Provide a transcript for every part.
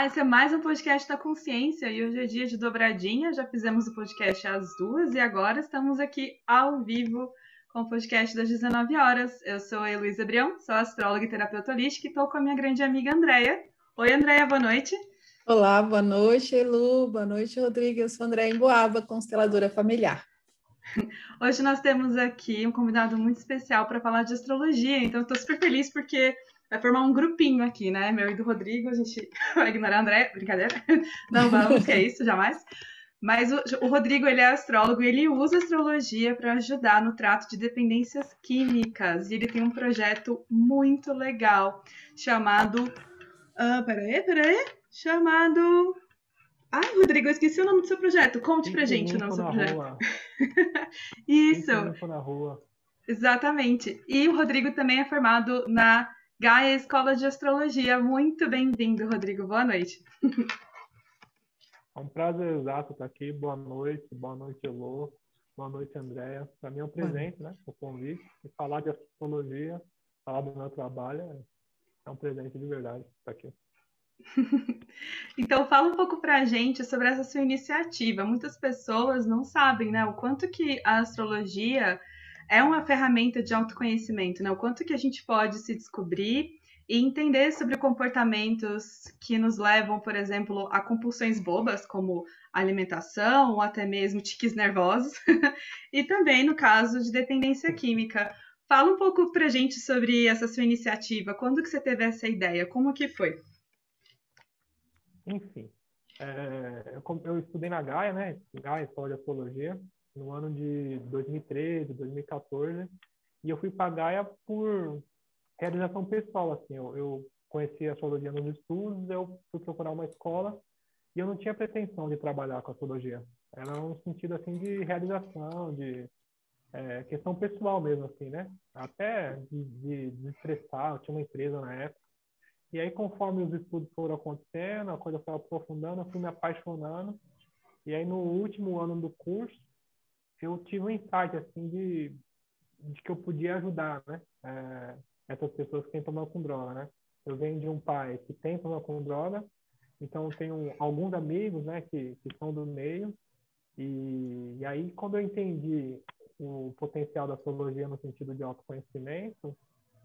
Olá, esse é mais um podcast da Consciência e hoje é dia de dobradinha. Já fizemos o podcast às duas e agora estamos aqui ao vivo com o podcast das 19 horas. Eu sou a Heloísa Brião, sou astróloga e terapeuta holística e estou com a minha grande amiga Andréia. Oi, Andréia, boa noite. Olá, boa noite, Elu. Boa noite, Rodrigo. Eu sou Andréia Emboaba, consteladora familiar. Hoje nós temos aqui um convidado muito especial para falar de astrologia, então estou super feliz porque vai formar um grupinho aqui, né? Meu e do Rodrigo, a gente vai ignorar o André, brincadeira. Não vamos, que é isso, jamais. Mas o, o Rodrigo, ele é astrólogo e ele usa astrologia para ajudar no trato de dependências químicas. E ele tem um projeto muito legal chamado... Ah, peraí, peraí. Chamado... Ai, Rodrigo, eu esqueci o nome do seu projeto. Conte pra gente o nome do seu projeto. Isso. rua. Exatamente. E o Rodrigo também é formado na Gaia Escola de Astrologia. Muito bem-vindo, Rodrigo. Boa noite. É um prazer exato estar aqui. Boa noite, boa noite, Elô. Boa noite, Andréia. Para mim é um presente, né? O convite. E falar de astrologia, falar do meu trabalho, é um presente de verdade estar aqui. então fala um pouco para a gente sobre essa sua iniciativa. Muitas pessoas não sabem, né, o quanto que a astrologia é uma ferramenta de autoconhecimento, né? O quanto que a gente pode se descobrir e entender sobre comportamentos que nos levam, por exemplo, a compulsões bobas, como alimentação ou até mesmo tiques nervosos, e também no caso de dependência química. Fala um pouco pra gente sobre essa sua iniciativa. Quando que você teve essa ideia? Como que foi? Enfim, é, eu, eu, estudei na Gaia, né? Gaia, Escola de Astrologia, no ano de 2013, 2014, e eu fui para Gaia por realização pessoal, assim, eu, eu conheci a astrologia nos estudos, eu fui procurar uma escola e eu não tinha pretensão de trabalhar com astrologia. Era um sentido assim de realização, de é, questão pessoal mesmo, assim, né? Até de, estressar, eu tinha uma empresa na época. E aí, conforme os estudos foram acontecendo, a coisa foi aprofundando, eu fui me apaixonando. E aí, no último ano do curso, eu tive um insight, assim, de, de que eu podia ajudar, né? É, essas pessoas que têm problema com droga, né? Eu venho de um pai que tem problema com droga, então eu tenho alguns amigos, né, que, que são do meio, e, e aí quando eu entendi o potencial da astrologia no sentido de autoconhecimento,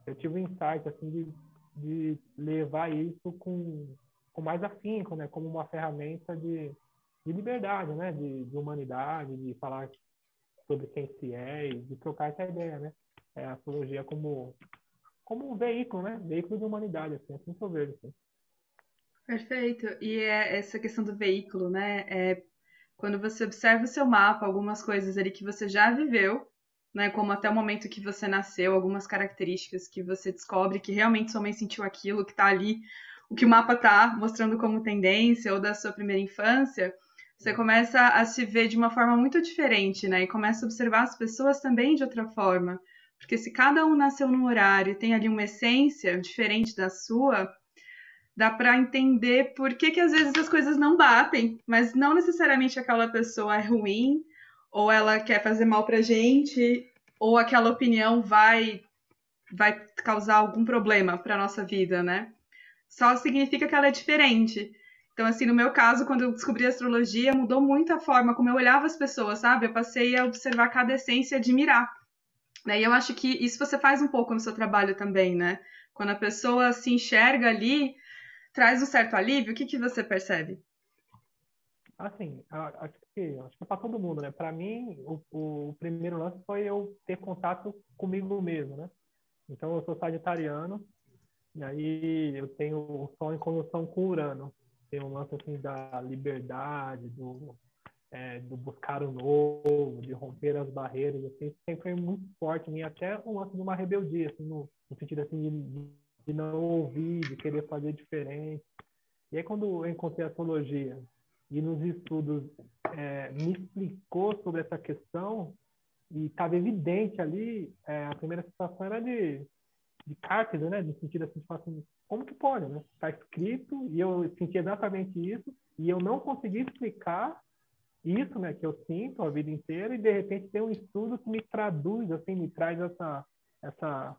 eu tive um insight, assim, de, de levar isso com, com mais afinco, né, como uma ferramenta de, de liberdade, né, de, de humanidade, de falar sobre quem se é e de trocar essa ideia, né? É a astrologia como como um veículo, né? Veículo de humanidade, assim, assim que eu vejo. Assim. Perfeito. E é essa questão do veículo, né? É quando você observa o seu mapa, algumas coisas ali que você já viveu, né? Como até o momento que você nasceu, algumas características que você descobre que realmente sua mãe sentiu aquilo, que tá ali, o que o mapa tá mostrando como tendência, ou da sua primeira infância, você começa a se ver de uma forma muito diferente, né? E começa a observar as pessoas também de outra forma. Porque se cada um nasceu num horário e tem ali uma essência diferente da sua, dá para entender por que, que às vezes as coisas não batem, mas não necessariamente aquela pessoa é ruim, ou ela quer fazer mal pra gente, ou aquela opinião vai vai causar algum problema para nossa vida, né? Só significa que ela é diferente. Então, assim, no meu caso, quando eu descobri a astrologia, mudou muito a forma como eu olhava as pessoas, sabe? Eu passei a observar cada essência e admirar. Né? E eu acho que isso você faz um pouco no seu trabalho também, né? Quando a pessoa se enxerga ali, traz um certo alívio, o que, que você percebe? Assim, acho que, acho que é para todo mundo, né? Para mim, o, o, primeiro lance foi eu ter contato comigo mesmo, né? Então, eu sou sagitariano, e aí eu tenho o Sol em conjunção com Urano. Tem um lance, assim, da liberdade, do, é, do buscar o novo, de romper as barreiras, assim, sempre foi muito forte em mim, até o lance de uma rebeldia, assim, no, no sentido assim de, de, não ouvir, de querer fazer diferente. E aí quando eu encontrei a astrologia e nos estudos é, me explicou sobre essa questão e estava evidente ali, é, a primeira sensação era de, de cárcere, né? No sentido assim, de falar assim, como que pode, né? Está escrito e eu senti exatamente isso e eu não consegui explicar isso, né, que eu sinto a vida inteira e de repente tem um estudo que me traduz, assim, me traz essa, essa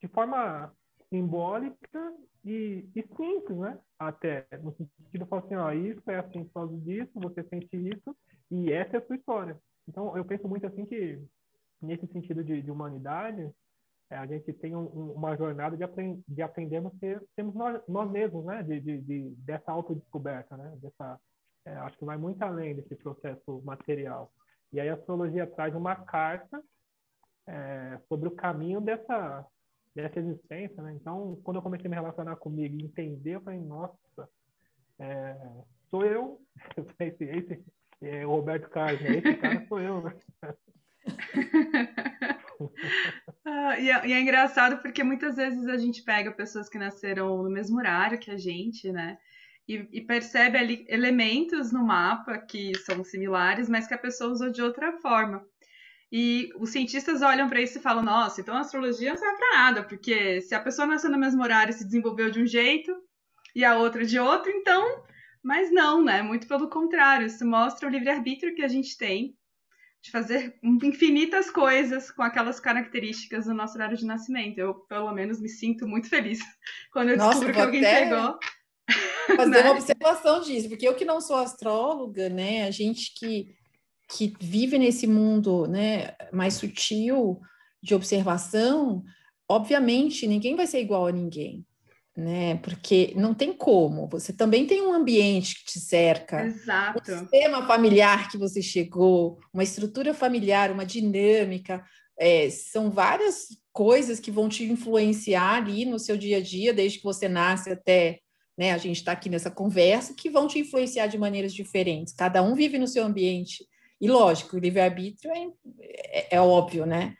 de forma simbólica e, e, simples, né? Até no sentido de assim, ó, isso é assim por causa disso, você sente isso e essa é a sua história. Então eu penso muito assim que nesse sentido de, de humanidade é, a gente tem um, uma jornada de, aprend, de aprendermos ser, sermos nós, nós mesmos, né? De, de, de dessa autodescoberta, né? Dessa, é, acho que vai muito além desse processo material. E aí a astrologia traz uma carta é, sobre o caminho dessa dessa existência, né? Então, quando eu comecei a me relacionar comigo e entender, eu falei, nossa, é, sou eu, esse, esse é, o Roberto Carlos, né? esse cara sou eu, né? ah, e, é, e, é, engraçado porque muitas vezes a gente pega pessoas que nasceram no mesmo horário que a gente, né? E, e, percebe ali elementos no mapa que são similares, mas que a pessoa usou de outra forma. E os cientistas olham para isso e falam: nossa, então a astrologia não serve para nada, porque se a pessoa nasceu no mesmo horário e se desenvolveu de um jeito e a outra de outro, então. Mas não, né? Muito pelo contrário, isso mostra o livre-arbítrio que a gente tem de fazer infinitas coisas com aquelas características do nosso horário de nascimento. Eu, pelo menos, me sinto muito feliz quando eu Nossa, descubro que alguém pegou. Fazer né? uma observação disso, porque eu que não sou astróloga, né? A gente que, que vive nesse mundo né, mais sutil de observação, obviamente ninguém vai ser igual a ninguém né? Porque não tem como. Você também tem um ambiente que te cerca, Exato. um sistema familiar que você chegou, uma estrutura familiar, uma dinâmica. É, são várias coisas que vão te influenciar ali no seu dia a dia, desde que você nasce até né, a gente está aqui nessa conversa, que vão te influenciar de maneiras diferentes. Cada um vive no seu ambiente. E lógico, o livre-arbítrio é, é, é óbvio, né?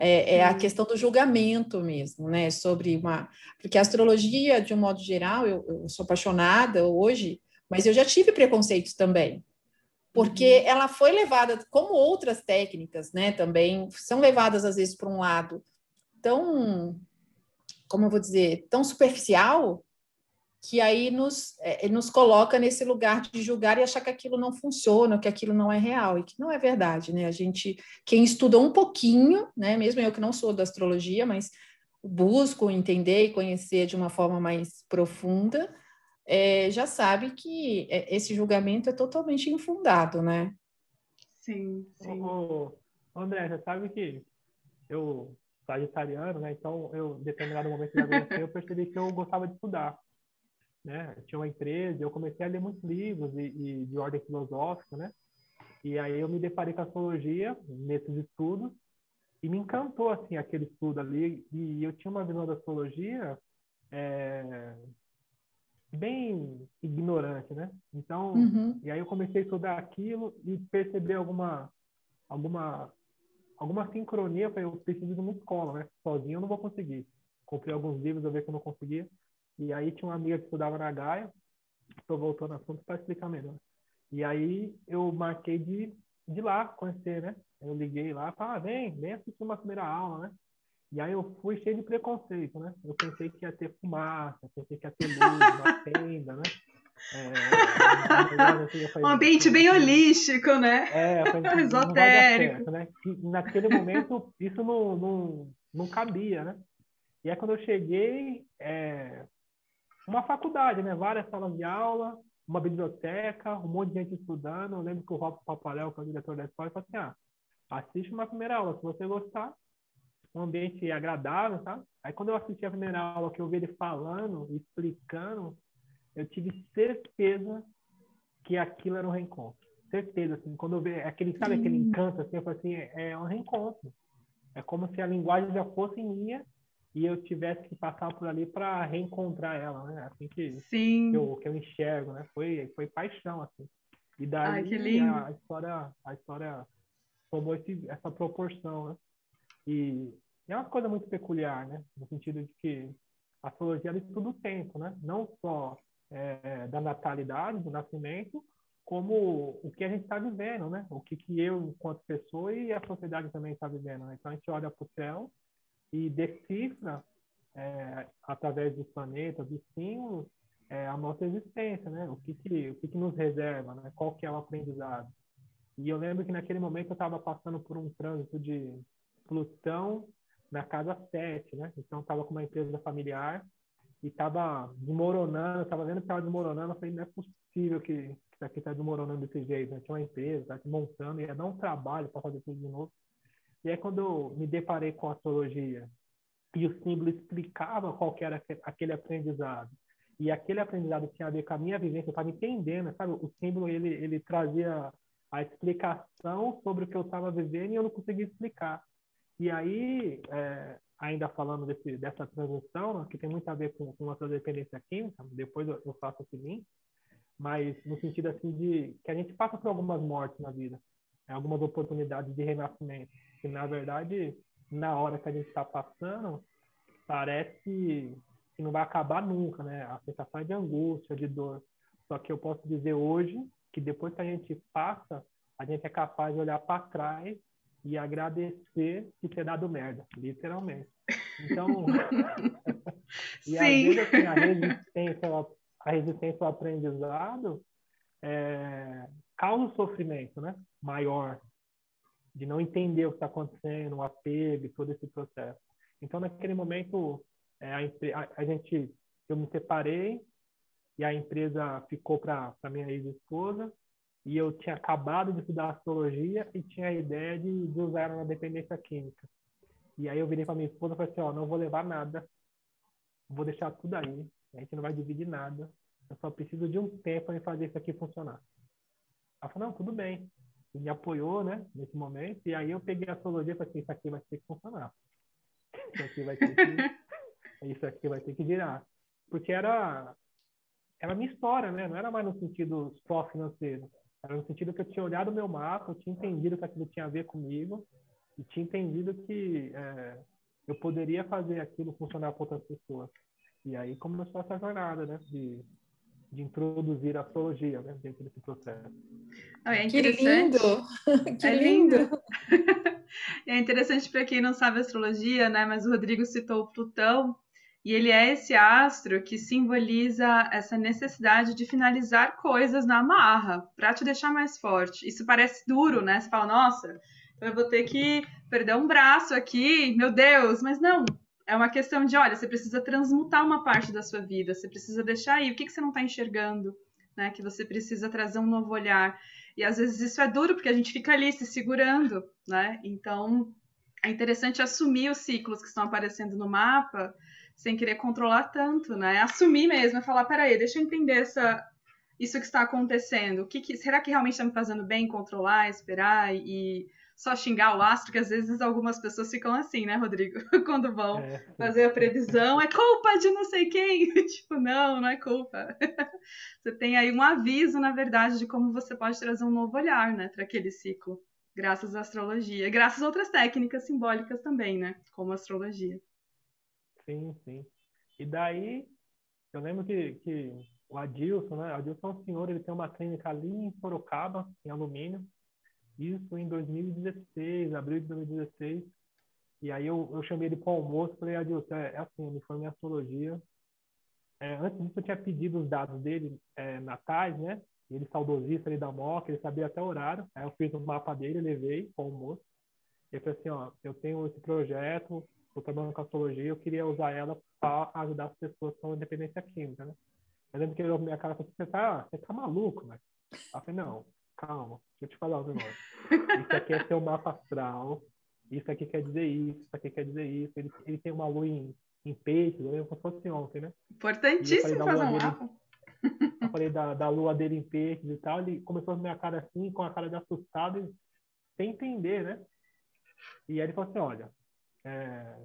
É, é, a questão do julgamento mesmo, né? Sobre uma. Porque a astrologia, de um modo geral, eu, eu sou apaixonada hoje, mas eu já tive preconceitos também. Porque uhum. ela foi levada, como outras técnicas, né? Também são levadas, às vezes, para um lado tão. Como eu vou dizer? Tão superficial que aí nos, é, nos coloca nesse lugar de julgar e achar que aquilo não funciona, que aquilo não é real, e que não é verdade, né? A gente, quem estudou um pouquinho, né, mesmo eu que não sou da astrologia, mas busco entender e conhecer de uma forma mais profunda, é, já sabe que é, esse julgamento é totalmente infundado, né? Sim, sim. Ô, André, já sabe que eu sagitariano, né? Então, eu, em determinado momento da vida, eu percebi que eu gostava de estudar né? Eu tinha uma empresa, eu comecei a ler muitos livros e, e, de ordem filosófica, né? E aí eu me deparei com a astrologia nesses estudos e me encantou assim aquele estudo ali e eu tinha uma visão da astrologia é, bem ignorante, né? Então, uhum. e aí eu comecei a estudar aquilo e perceber alguma alguma alguma sincronia, eu preciso de uma escola, né? Sozinho eu não vou conseguir. Comprei alguns livros, eu vi que eu não conseguia. E aí tinha uma amiga que estudava na Gaia, estou voltando ao assunto para explicar melhor. E aí eu marquei de, de lá conhecer, né? Eu liguei lá, falei, ah, vem, vem assistir uma primeira aula, né? E aí eu fui cheio de preconceito, né? Eu pensei que ia ter fumaça, pensei que ia ter luz, uma tenda, né? É, um ambiente bem holístico, né? É, falei, Esotérico. Certo, né? E naquele momento isso não, não, não cabia, né? E aí quando eu cheguei, é, uma faculdade, né? Várias salas de aula, uma biblioteca, um monte de gente estudando. Eu lembro que o Rob Paparel, que é o diretor da escola, falou assim: ah, assiste uma primeira aula, se você gostar, um ambiente agradável, tá? Aí quando eu assisti a primeira aula, que eu vi ele falando, explicando, eu tive certeza que aquilo era um reencontro. Certeza, assim, quando eu vi aquele, sabe aquele encanto, assim, eu falei assim, é, é um reencontro. É como se a linguagem já fosse minha e eu tivesse que passar por ali para reencontrar ela, né? Assim que, Sim. que, eu, que eu enxergo, né? Foi, foi paixão, assim. E daí Ai, a, história, a história tomou esse, essa proporção, né? E é uma coisa muito peculiar, né? No sentido de que a astrologia estuda o tempo, né? Não só é, da natalidade, do nascimento, como o que a gente está vivendo, né? O que, que eu, enquanto pessoa, e a sociedade também está vivendo. Né? Então a gente olha para o céu e decifra é, através dos planetas, dos símbolos, é, a nossa existência, né? O que que, o que que nos reserva, né? Qual que é o aprendizado? E eu lembro que naquele momento eu estava passando por um trânsito de Plutão na casa 7, né? Então, estava com uma empresa familiar e estava desmoronando, estava vendo que estava desmoronando. Eu falei, não é possível que isso aqui está desmoronando desse jeito. Né? Tinha uma empresa, está montando, ia dar um trabalho para fazer tudo de novo. E aí, quando eu me deparei com a astrologia e o símbolo explicava qual era aquele aprendizado, e aquele aprendizado tinha a ver com a minha vivência, eu estava entendendo, sabe? O símbolo, ele, ele trazia a explicação sobre o que eu estava vivendo e eu não conseguia explicar. E aí, é, ainda falando desse, dessa transição, que tem muito a ver com, com a sua dependência química, depois eu, eu faço esse link, mas no sentido assim de que a gente passa por algumas mortes na vida, algumas oportunidades de renascimento, que na verdade, na hora que a gente está passando, parece que não vai acabar nunca, né? A sensação é de angústia, de dor. Só que eu posso dizer hoje que depois que a gente passa, a gente é capaz de olhar para trás e agradecer de ter dado merda, literalmente. Então, e às vezes assim, a resistência, a resistência ao aprendizado é, causa um sofrimento, né? Maior de não entender o que está acontecendo, o apego, todo esse processo. Então, naquele momento, é, a, a, gente, eu me separei e a empresa ficou para minha ex-esposa e eu tinha acabado de estudar astrologia e tinha a ideia de, de usar ela na dependência química. E aí eu virei para minha esposa e falei assim, ó, não vou levar nada, vou deixar tudo aí, a gente não vai dividir nada, eu só preciso de um tempo para fazer isso aqui funcionar. Ela falou, não, tudo bem. Me apoiou, né, nesse momento, e aí eu peguei a astrologia e falei assim, isso aqui vai ter que funcionar. Isso aqui vai ter que, isso aqui vai ter que virar. Porque era, era minha história, né, não era mais no sentido só financeiro era no sentido que eu tinha olhado o meu mapa, eu tinha entendido que aquilo tinha a ver comigo e tinha entendido que é, eu poderia fazer aquilo funcionar para outras pessoas. E aí começou essa jornada, né? De, de introduzir a astrologia né, dentro desse processo. é que lindo! que é lindo! é interessante para quem não sabe astrologia, né? Mas o Rodrigo citou o Plutão e ele é esse astro que simboliza essa necessidade de finalizar coisas na amarra, para te deixar mais forte. Isso parece duro, né? Você fala, nossa, eu vou ter que perder um braço aqui, meu Deus, mas não. É uma questão de, olha, você precisa transmutar uma parte da sua vida, você precisa deixar aí o que, que você não está enxergando, né? Que você precisa trazer um novo olhar. E às vezes isso é duro porque a gente fica ali se segurando, né? Então é interessante assumir os ciclos que estão aparecendo no mapa sem querer controlar tanto, né? Assumir mesmo, é falar, peraí, deixa eu entender essa, isso que está acontecendo. O que, que será que realmente está me fazendo bem controlar, esperar e só xingar o astro? Que às vezes algumas pessoas ficam assim, né, Rodrigo? Quando vão é. fazer a previsão, é culpa de não sei quem. tipo, não, não é culpa. você tem aí um aviso, na verdade, de como você pode trazer um novo olhar, né, para aquele ciclo. Graças à astrologia. Graças a outras técnicas simbólicas também, né? Como a astrologia. Sim, sim. E daí, eu lembro que, que o Adilson, né? O Adilson é um senhor, ele tem uma clínica ali em Sorocaba, em alumínio. Isso em 2016, abril de 2016. E aí eu, eu chamei ele para o almoço, falei, Adilson, é, é assim, ele foi minha astrologia. É, antes disso eu tinha pedido os dados dele é, natais, né? Ele saudosista ali da MOC, ele sabia até o horário. Aí eu fiz o um mapa dele, levei para o almoço. Ele falou assim, ó, eu tenho esse projeto, estou trabalhando com astrologia, eu queria usar ela para ajudar as pessoas com dependência química, né? Eu lembro que ele olhou minha cara e falou, você tá, você tá maluco, né? Eu falei, não, calma, deixa eu te falar um negócio. Isso aqui é seu mapa astral, isso aqui quer dizer isso, isso aqui quer dizer isso. Ele, ele tem uma lua em, em peixes, eu lembro como se fosse ontem, né? Importantíssimo fazer um mapa. Eu falei da, da lua dele em peixes e tal, ele começou a minha cara assim, com a cara de assustado, sem entender, né? E aí ele falou assim, olha, é,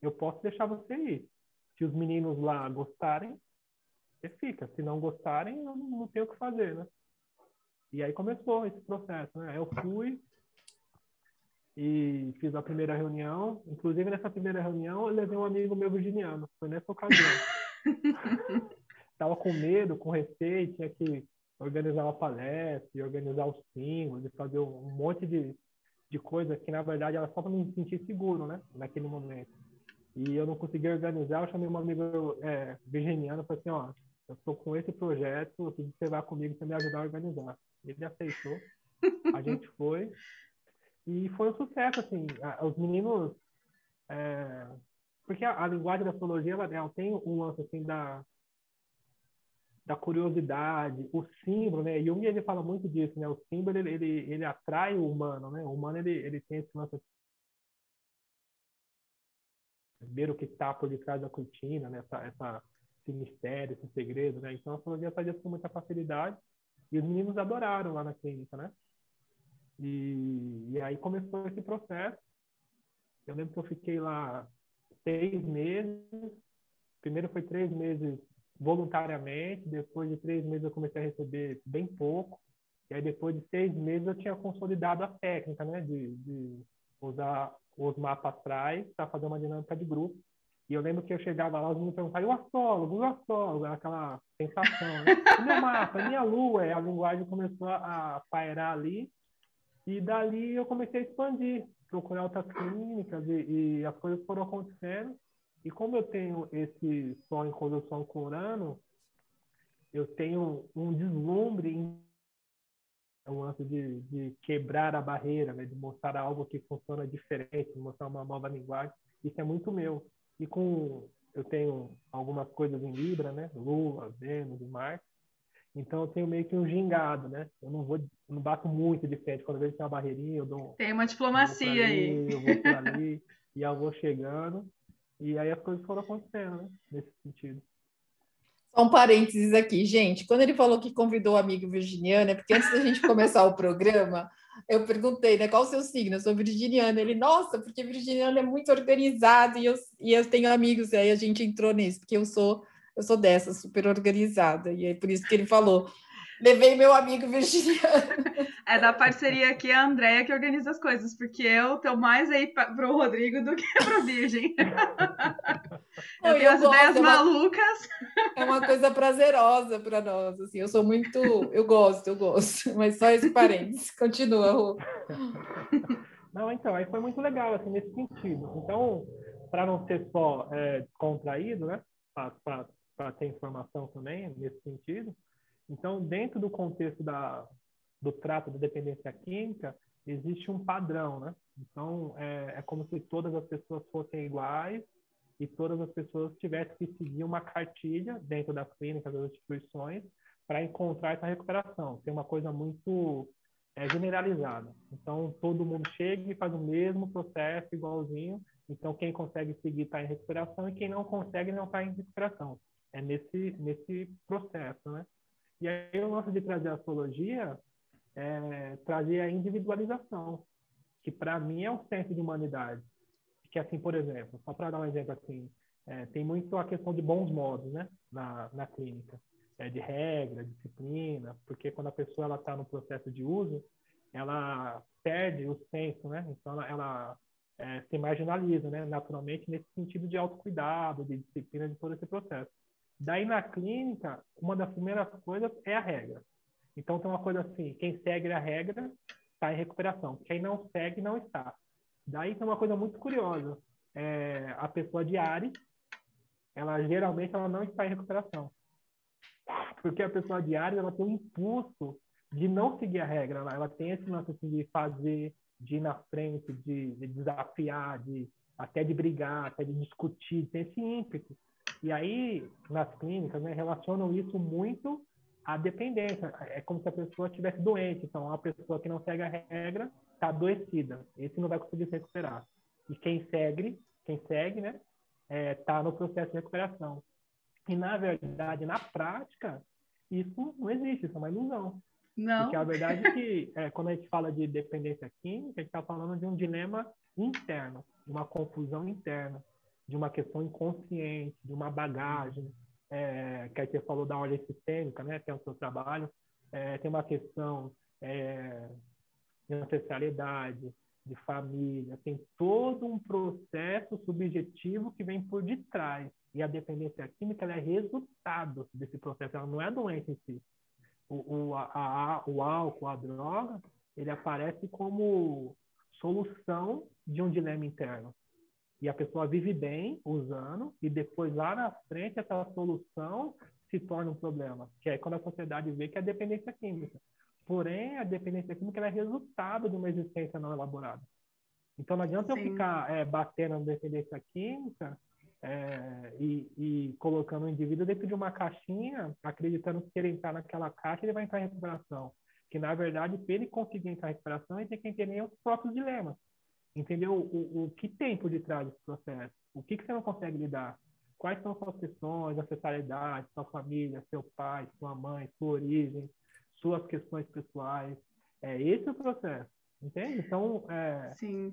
eu posso deixar você ir. Se os meninos lá gostarem, você fica. Se não gostarem, eu não, não tenho o que fazer, né? E aí começou esse processo, né? Eu fui e fiz a primeira reunião. Inclusive, nessa primeira reunião, eu levei um amigo meu virginiano. Foi nessa ocasião. Tava com medo, com receio, tinha que organizar uma palestra, organizar os símbolos, fazer um monte de de coisa que, na verdade, era só para me sentir seguro, né? Naquele momento. E eu não consegui organizar, eu chamei um amigo é, virginiano e falei assim, ó, eu estou com esse projeto, eu preciso que você vá comigo para me ajudar a organizar. Ele aceitou, a gente foi, e foi um sucesso, assim, os meninos É, porque a, a, linguagem da psicologia ela, ela tem um lance assim da da curiosidade, o símbolo, né? Jung ele fala muito disso, né? O símbolo ele, ele, ele atrai o humano, né? O humano ele, ele tem esse lance ver o que está por detrás da cortina, né? Essa, essa, esse mistério, esse segredo, né? Então a psicologia faz isso com muita facilidade e os meninos adoraram lá na clínica, né? E, e aí começou esse processo. Eu lembro que eu fiquei lá seis meses. Primeiro foi três meses voluntariamente, depois de três meses eu comecei a receber bem pouco. E aí depois de seis meses eu tinha consolidado a técnica, né? De, de usar os mapas atrás para fazer uma dinâmica de grupo. E eu lembro que eu chegava lá, os meninos perguntavam, e o astrólogo, o astrólogo, aquela sensação, né? Meu mapa, minha lua, e a linguagem começou a pairar ali. E dali eu comecei a expandir, procurar outras clínicas e, e as coisas foram acontecendo. E como eu tenho esse sonho em conjunção com Urano, eu tenho um deslumbre em um lance de, de quebrar a barreira, né? de mostrar algo que funciona diferente, mostrar uma nova linguagem. Isso é muito meu. E com eu tenho algumas coisas em Libra, né? Lua, Vênus e Marte. Então eu tenho meio que um gingado, né? Eu não vou, não bato muito de frente. Quando eu vejo que tem uma barreirinha, eu dou. Tem uma diplomacia ali, aí. Eu vou por ali e eu vou chegando. E aí as coisas foram acontecendo, né? Nesse sentido. Um parênteses aqui, gente. Quando ele falou que convidou o amigo virginiano, é porque antes da gente começar o programa, eu perguntei, né, qual o seu signo? Eu sou virginiana. Ele, nossa, porque virginiano é muito organizado e eu, e eu tenho amigos. E aí a gente entrou nisso, porque eu sou eu sou dessa, super organizada. E é por isso que ele falou. Levei meu amigo virginiano. É da parceria aqui a Andréia que organiza as coisas, porque eu tô mais aí para o Rodrigo do que para Virgem. eu tenho eu as gosto, ideias é uma, malucas. É uma coisa prazerosa para nós. Assim, eu sou muito. Eu gosto, eu gosto. Mas só esse parênteses. Continua, Rô. Não, então, aí foi muito legal, assim, nesse sentido. Então, para não ser só é, contraído, né? Para ter informação também, nesse sentido então, dentro do contexto da, do trato da dependência química, existe um padrão, né? Então, é, é como se todas as pessoas fossem iguais e todas as pessoas tivessem que seguir uma cartilha dentro das clínicas, das instituições, para encontrar essa recuperação. Tem uma coisa muito é, generalizada. Então, todo mundo chega e faz o mesmo processo, igualzinho. Então, quem consegue seguir está em recuperação e quem não consegue não está em recuperação. É nesse, nesse processo, né? E aí o lance de trazer a astrologia é trazer a individualização, que para mim é o centro de humanidade. Que assim, por exemplo, só para dar um exemplo assim, é, tem muito a questão de bons modos, né, na, na clínica, é, de regra, disciplina, porque quando a pessoa ela está no processo de uso, ela perde o senso, né? Então ela, ela é, se marginaliza, né? Naturalmente nesse sentido de autocuidado, de disciplina, de todo esse processo. Daí na clínica, uma das primeiras coisas é a regra. Então tem uma coisa assim, quem segue a regra está em recuperação, quem não segue não está. Daí tem uma coisa muito curiosa, é, a pessoa de Ares, ela geralmente ela não está em recuperação, porque a pessoa de Ares ela tem um impulso de não seguir a regra, ela, ela tem esse lance assim, de fazer, de ir na frente, de, de desafiar, de até de brigar, até de discutir, tem esse ímpeto. E aí, nas clínicas, né, relacionam isso muito à dependência. É como se a pessoa estivesse doente. Então, a pessoa que não segue a regra está adoecida. Esse não vai conseguir se recuperar. E quem segue, quem segue, né, está é, no processo de recuperação. E, na verdade, na prática, isso não existe, isso é uma ilusão. Não. Porque a verdade é que, é, quando a gente fala de dependência química, a gente está falando de um dilema interno, uma confusão interna de uma questão inconsciente, de uma bagagem, é, que aí você falou da ordem sistêmica, né, que é o seu trabalho, é, tem uma questão é, de ancestralidade, de família, tem todo um processo subjetivo que vem por detrás. E a dependência química é resultado desse processo, ela não é doença em si. O, o, a, o álcool, a droga, ele aparece como solução de um dilema interno e a pessoa vive bem usando, e depois lá na frente essa solução se torna um problema, que é quando a sociedade vê que é a dependência química. Porém, a dependência química é resultado de uma existência não elaborada. Então não adianta Sim. eu ficar é, batendo na dependência química é, e, e, colocando o indivíduo dentro de uma caixinha, acreditando que se ele entrar naquela caixa, ele vai entrar em recuperação. Que, na verdade, para ele conseguir entrar em recuperação, ele tem que entender os próprios dilemas. Entender o, o, o que tem por detrás desse processo. O que, que você não consegue lidar. Quais são suas questões, ancestralidade, sua família, seu pai, sua mãe, sua origem, suas questões pessoais. É esse o processo. Entende? Então, é,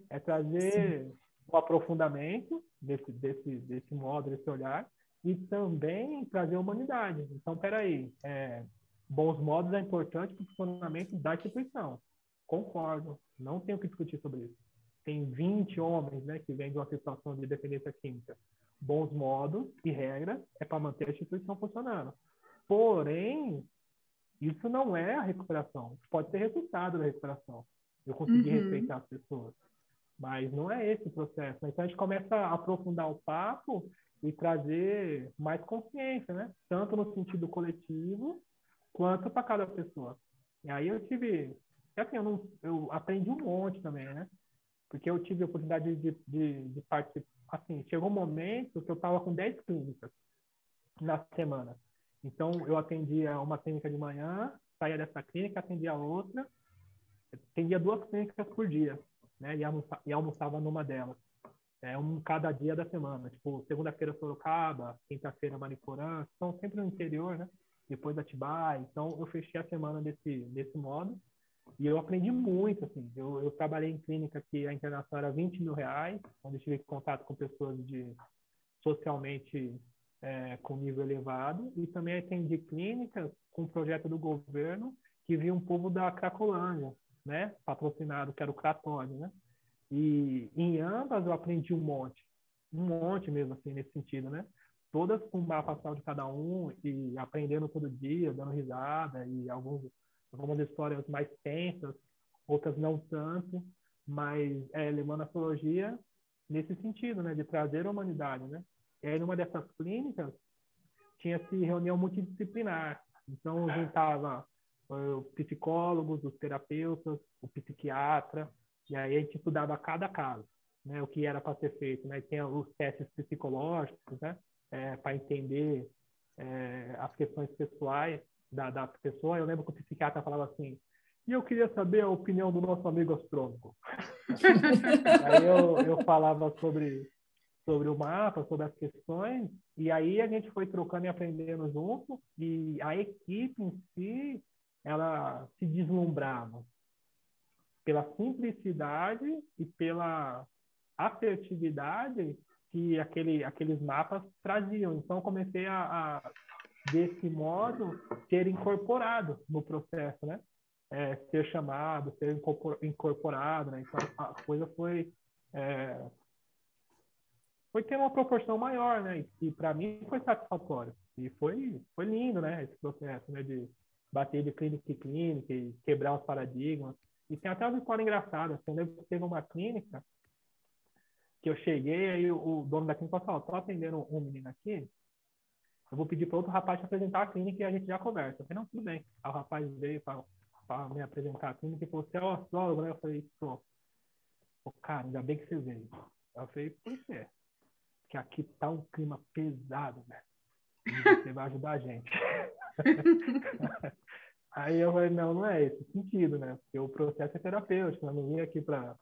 é trazer Sim. o aprofundamento desse, desse, desse modo, desse olhar, e também trazer a humanidade. Então, peraí, é, bons modos é importante para o funcionamento da instituição. Concordo, não tenho que discutir sobre isso. Tem 20 homens né, que vêm de uma situação de dependência química. Bons modos e regras é para manter a instituição funcionando. Porém, isso não é a recuperação. Pode ser resultado da recuperação. Eu consegui uhum. respeitar as pessoas. Mas não é esse o processo. Né? Então a gente começa a aprofundar o papo e trazer mais consciência, né? Tanto no sentido coletivo quanto para cada pessoa. E aí eu tive, assim, eu, não, eu aprendi um monte também, né? Porque eu tive a oportunidade de, de, de participar. Assim, chegou um momento que eu estava com 10 clínicas na semana. Então, eu atendia uma clínica de manhã, saía dessa clínica, atendia outra, atendia duas clínicas por dia, né? E, almoçava, e almoçava numa delas. É um cada dia da semana. Tipo, segunda-feira Sorocaba, quinta-feira Mariporã, são sempre no interior, né? Depois Atibaia. Então, eu fechei a semana desse, desse modo. E eu aprendi muito, assim. Eu, eu trabalhei em clínica que a internação era 20 mil reais, onde eu tive contato com pessoas de socialmente é, com nível elevado. E também atendi clínicas com projeto do governo que via um povo da Cracolândia, né? Patrocinado, que era o Cratone, né? E em ambas eu aprendi um monte, um monte mesmo, assim, nesse sentido, né? Todas com o mapa astral de cada um e aprendendo todo dia, dando risada e alguns, algumas histórias mais tensas, outras não tanto, mas é, levando nesse sentido, né? De trazer a humanidade, né? E aí, numa dessas clínicas, tinha-se reunião multidisciplinar. Então, juntava os psicólogos, os terapeutas, o psiquiatra, e aí a gente estudava cada caso, né, o que era para ser feito, né, tem os testes psicológicos, né, é, para entender é, as questões pessoais da, da pessoa. Eu lembro que o psiquiatra falava assim, e eu queria saber a opinião do nosso amigo astrônomo. aí eu, eu falava sobre sobre o mapa, sobre as questões, e aí a gente foi trocando e aprendendo junto, e a equipe em si ela se deslumbrava pela simplicidade e pela assertividade que aquele, aqueles mapas traziam. Então, comecei a, a, desse modo, ser incorporado no processo, né? É, ser chamado, ser incorporado, né? Então, a coisa foi é, foi ter uma proporção maior, né? E, para mim foi satisfatório. E foi, foi lindo, né? Esse processo, né? De bater de clínica em clínica e quebrar os paradigmas. E tem até uma história engraçada. Assim, eu lembro que teve uma clínica que eu cheguei, aí o, dono da clínica falou, estou atendendo um menino aqui, eu vou pedir para outro rapaz te apresentar a clínica e a gente já conversa. Eu falei, não, tudo bem. Aí o rapaz veio para me apresentar a clínica e falou, você é o astrólogo, né? Eu falei, sou. Cara, ainda bem que você veio. Eu falei, por quê? Que aqui tá um clima pesado, velho. E você vai ajudar a gente. Aí eu falei, não, não é esse sentido, né? Porque o processo é terapêutico, eu não vim aqui para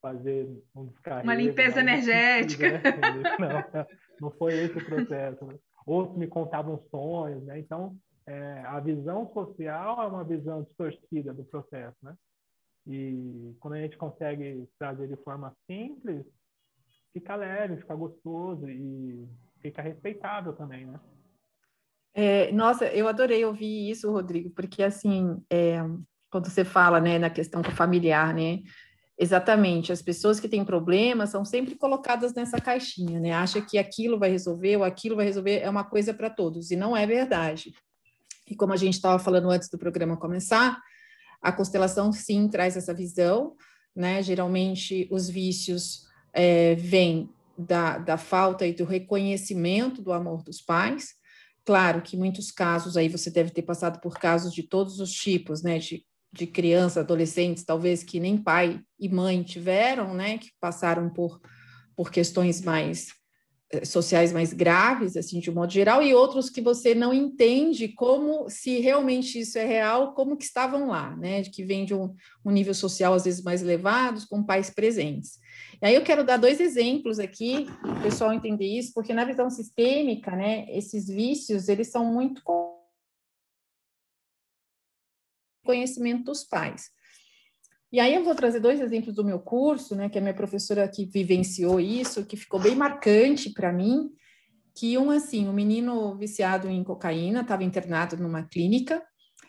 fazer um descarrego. Uma limpeza energética. Sentido, né? Não, não foi esse o processo. Né? Outros me contavam sonhos, né? Então, é, a visão social é uma visão distorcida do processo, né? E quando a gente consegue trazer de forma simples, fica leve, fica gostoso e fica respeitável também, né? É, nossa, eu adorei ouvir isso, Rodrigo, porque assim, é, quando você fala, né, na questão familiar, né, exatamente, as pessoas que têm problemas são sempre colocadas nessa caixinha, né, acha que aquilo vai resolver ou aquilo vai resolver, é uma coisa para todos, e não é verdade. E como a gente estava falando antes do programa começar, a constelação sim traz essa visão, né, geralmente os vícios é, vêm da, da falta e do reconhecimento do amor dos pais, Claro que muitos casos aí você deve ter passado por casos de todos os tipos, né? De de crianças, adolescentes, talvez que nem pai e mãe tiveram, né, que passaram por, por questões mais eh, sociais mais graves, assim, de um modo geral, e outros que você não entende como, se realmente isso é real, como que estavam lá, né, que vem de um, um nível social às vezes mais elevado, com pais presentes. E aí eu quero dar dois exemplos aqui, o pessoal entender isso, porque na visão sistêmica, né, esses vícios, eles são muito conhecimento dos pais. E aí eu vou trazer dois exemplos do meu curso, né, que a minha professora que vivenciou isso, que ficou bem marcante para mim, que um assim, um menino viciado em cocaína estava internado numa clínica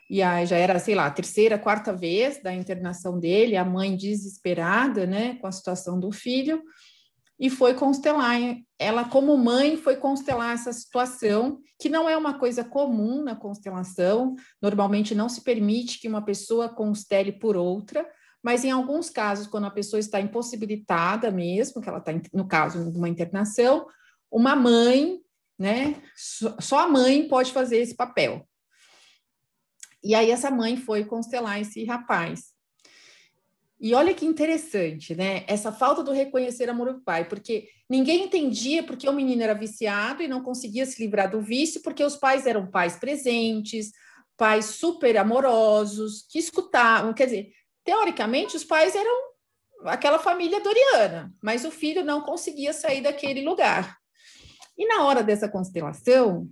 e aí já era, sei lá, a terceira, quarta vez da internação dele, a mãe desesperada, né, com a situação do filho, e foi constelar. Ela, como mãe, foi constelar essa situação, que não é uma coisa comum na constelação, normalmente não se permite que uma pessoa constele por outra, mas em alguns casos, quando a pessoa está impossibilitada mesmo, que ela está, no caso, de uma internação, uma mãe, né, só a mãe pode fazer esse papel. E aí essa mãe foi constelar esse rapaz. E olha que interessante, né? Essa falta do reconhecer amor do pai, porque ninguém entendia porque o menino era viciado e não conseguia se livrar do vício, porque os pais eram pais presentes, pais super amorosos, que escutavam. Quer dizer, teoricamente, os pais eram aquela família doriana, mas o filho não conseguia sair daquele lugar. E na hora dessa constelação,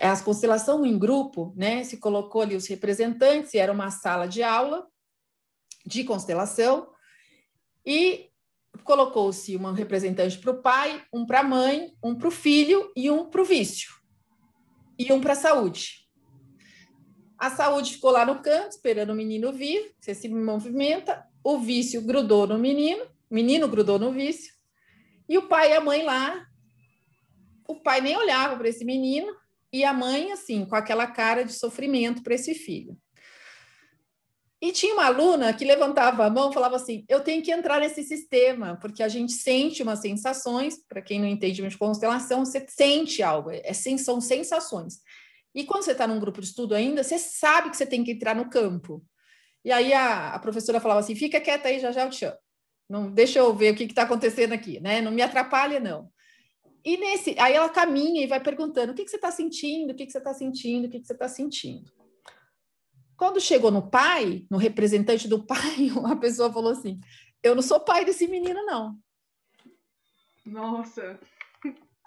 a constelação em grupo, né? Se colocou ali os representantes, era uma sala de aula de constelação, e colocou-se um representante para o pai, um para a mãe, um para o filho e um para o vício, e um para a saúde. A saúde ficou lá no canto, esperando o menino vir, você se movimenta, o vício grudou no menino, o menino grudou no vício, e o pai e a mãe lá, o pai nem olhava para esse menino, e a mãe, assim, com aquela cara de sofrimento para esse filho. E tinha uma aluna que levantava a mão e falava assim: Eu tenho que entrar nesse sistema, porque a gente sente umas sensações. Para quem não entende de constelação, você sente algo, é, são sensações. E quando você está num grupo de estudo ainda, você sabe que você tem que entrar no campo. E aí a, a professora falava assim: Fica quieta aí, já já eu te chamo. Não, deixa eu ver o que está acontecendo aqui, né? Não me atrapalha, não. E nesse, aí ela caminha e vai perguntando: o que, que você está sentindo? O que, que você está sentindo? O que, que você está sentindo? Quando chegou no pai, no representante do pai, uma pessoa falou assim: Eu não sou pai desse menino, não. Nossa.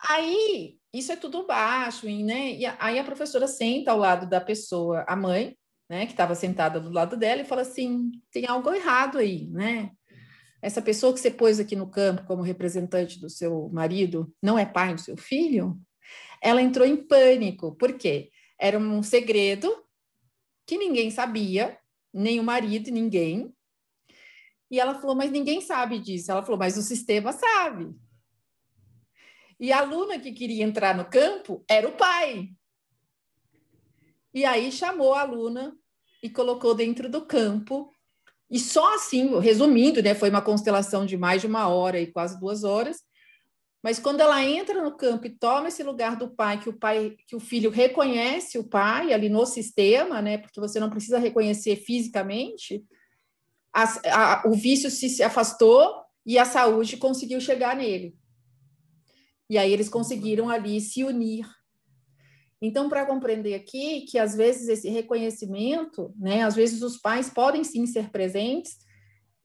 Aí, isso é tudo baixo, né? E aí a professora senta ao lado da pessoa, a mãe, né, que estava sentada do lado dela, e fala assim: tem algo errado aí, né? Essa pessoa que você pôs aqui no campo como representante do seu marido não é pai do seu filho? Ela entrou em pânico, por quê? Era um segredo que ninguém sabia, nem o marido, ninguém. E ela falou, mas ninguém sabe disso. Ela falou, mas o sistema sabe. E a aluna que queria entrar no campo era o pai. E aí chamou a aluna e colocou dentro do campo. E só assim, resumindo, né, foi uma constelação de mais de uma hora e quase duas horas. Mas quando ela entra no campo e toma esse lugar do pai, que o pai, que o filho reconhece o pai ali no sistema, né? Porque você não precisa reconhecer fisicamente, a, a, o vício se afastou e a saúde conseguiu chegar nele. E aí eles conseguiram ali se unir. Então, para compreender aqui que às vezes esse reconhecimento, né? Às vezes os pais podem sim ser presentes,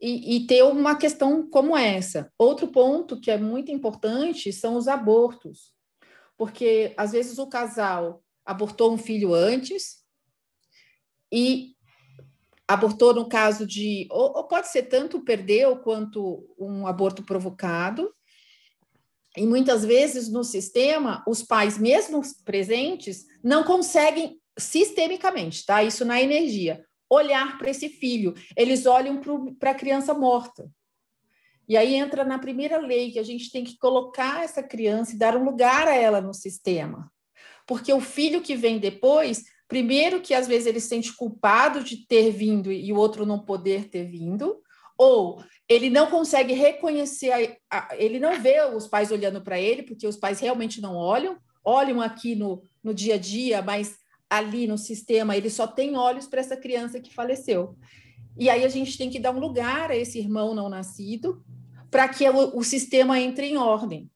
e, e, ter uma questão como essa. Outro ponto que é muito importante são os abortos, porque às vezes o casal abortou um filho antes e abortou no caso de, ou, ou pode ser tanto perdeu quanto um aborto provocado. E muitas vezes no sistema, os pais, mesmo presentes, não conseguem sistemicamente, tá? Isso na energia olhar para esse filho, eles olham para a criança morta. E aí entra na primeira lei que a gente tem que colocar essa criança e dar um lugar a ela no sistema. Porque o filho que vem depois, primeiro que às vezes ele se sente culpado de ter vindo e o outro não poder ter vindo, ou ele não consegue reconhecer, a, a, ele não vê os pais olhando para ele, porque os pais realmente não olham, olham aqui no, no dia a dia, mas ali no sistema, ele só tem olhos para essa criança que faleceu. E aí a gente tem que dar um lugar a esse irmão não nascido para que o, o sistema entre em ordem.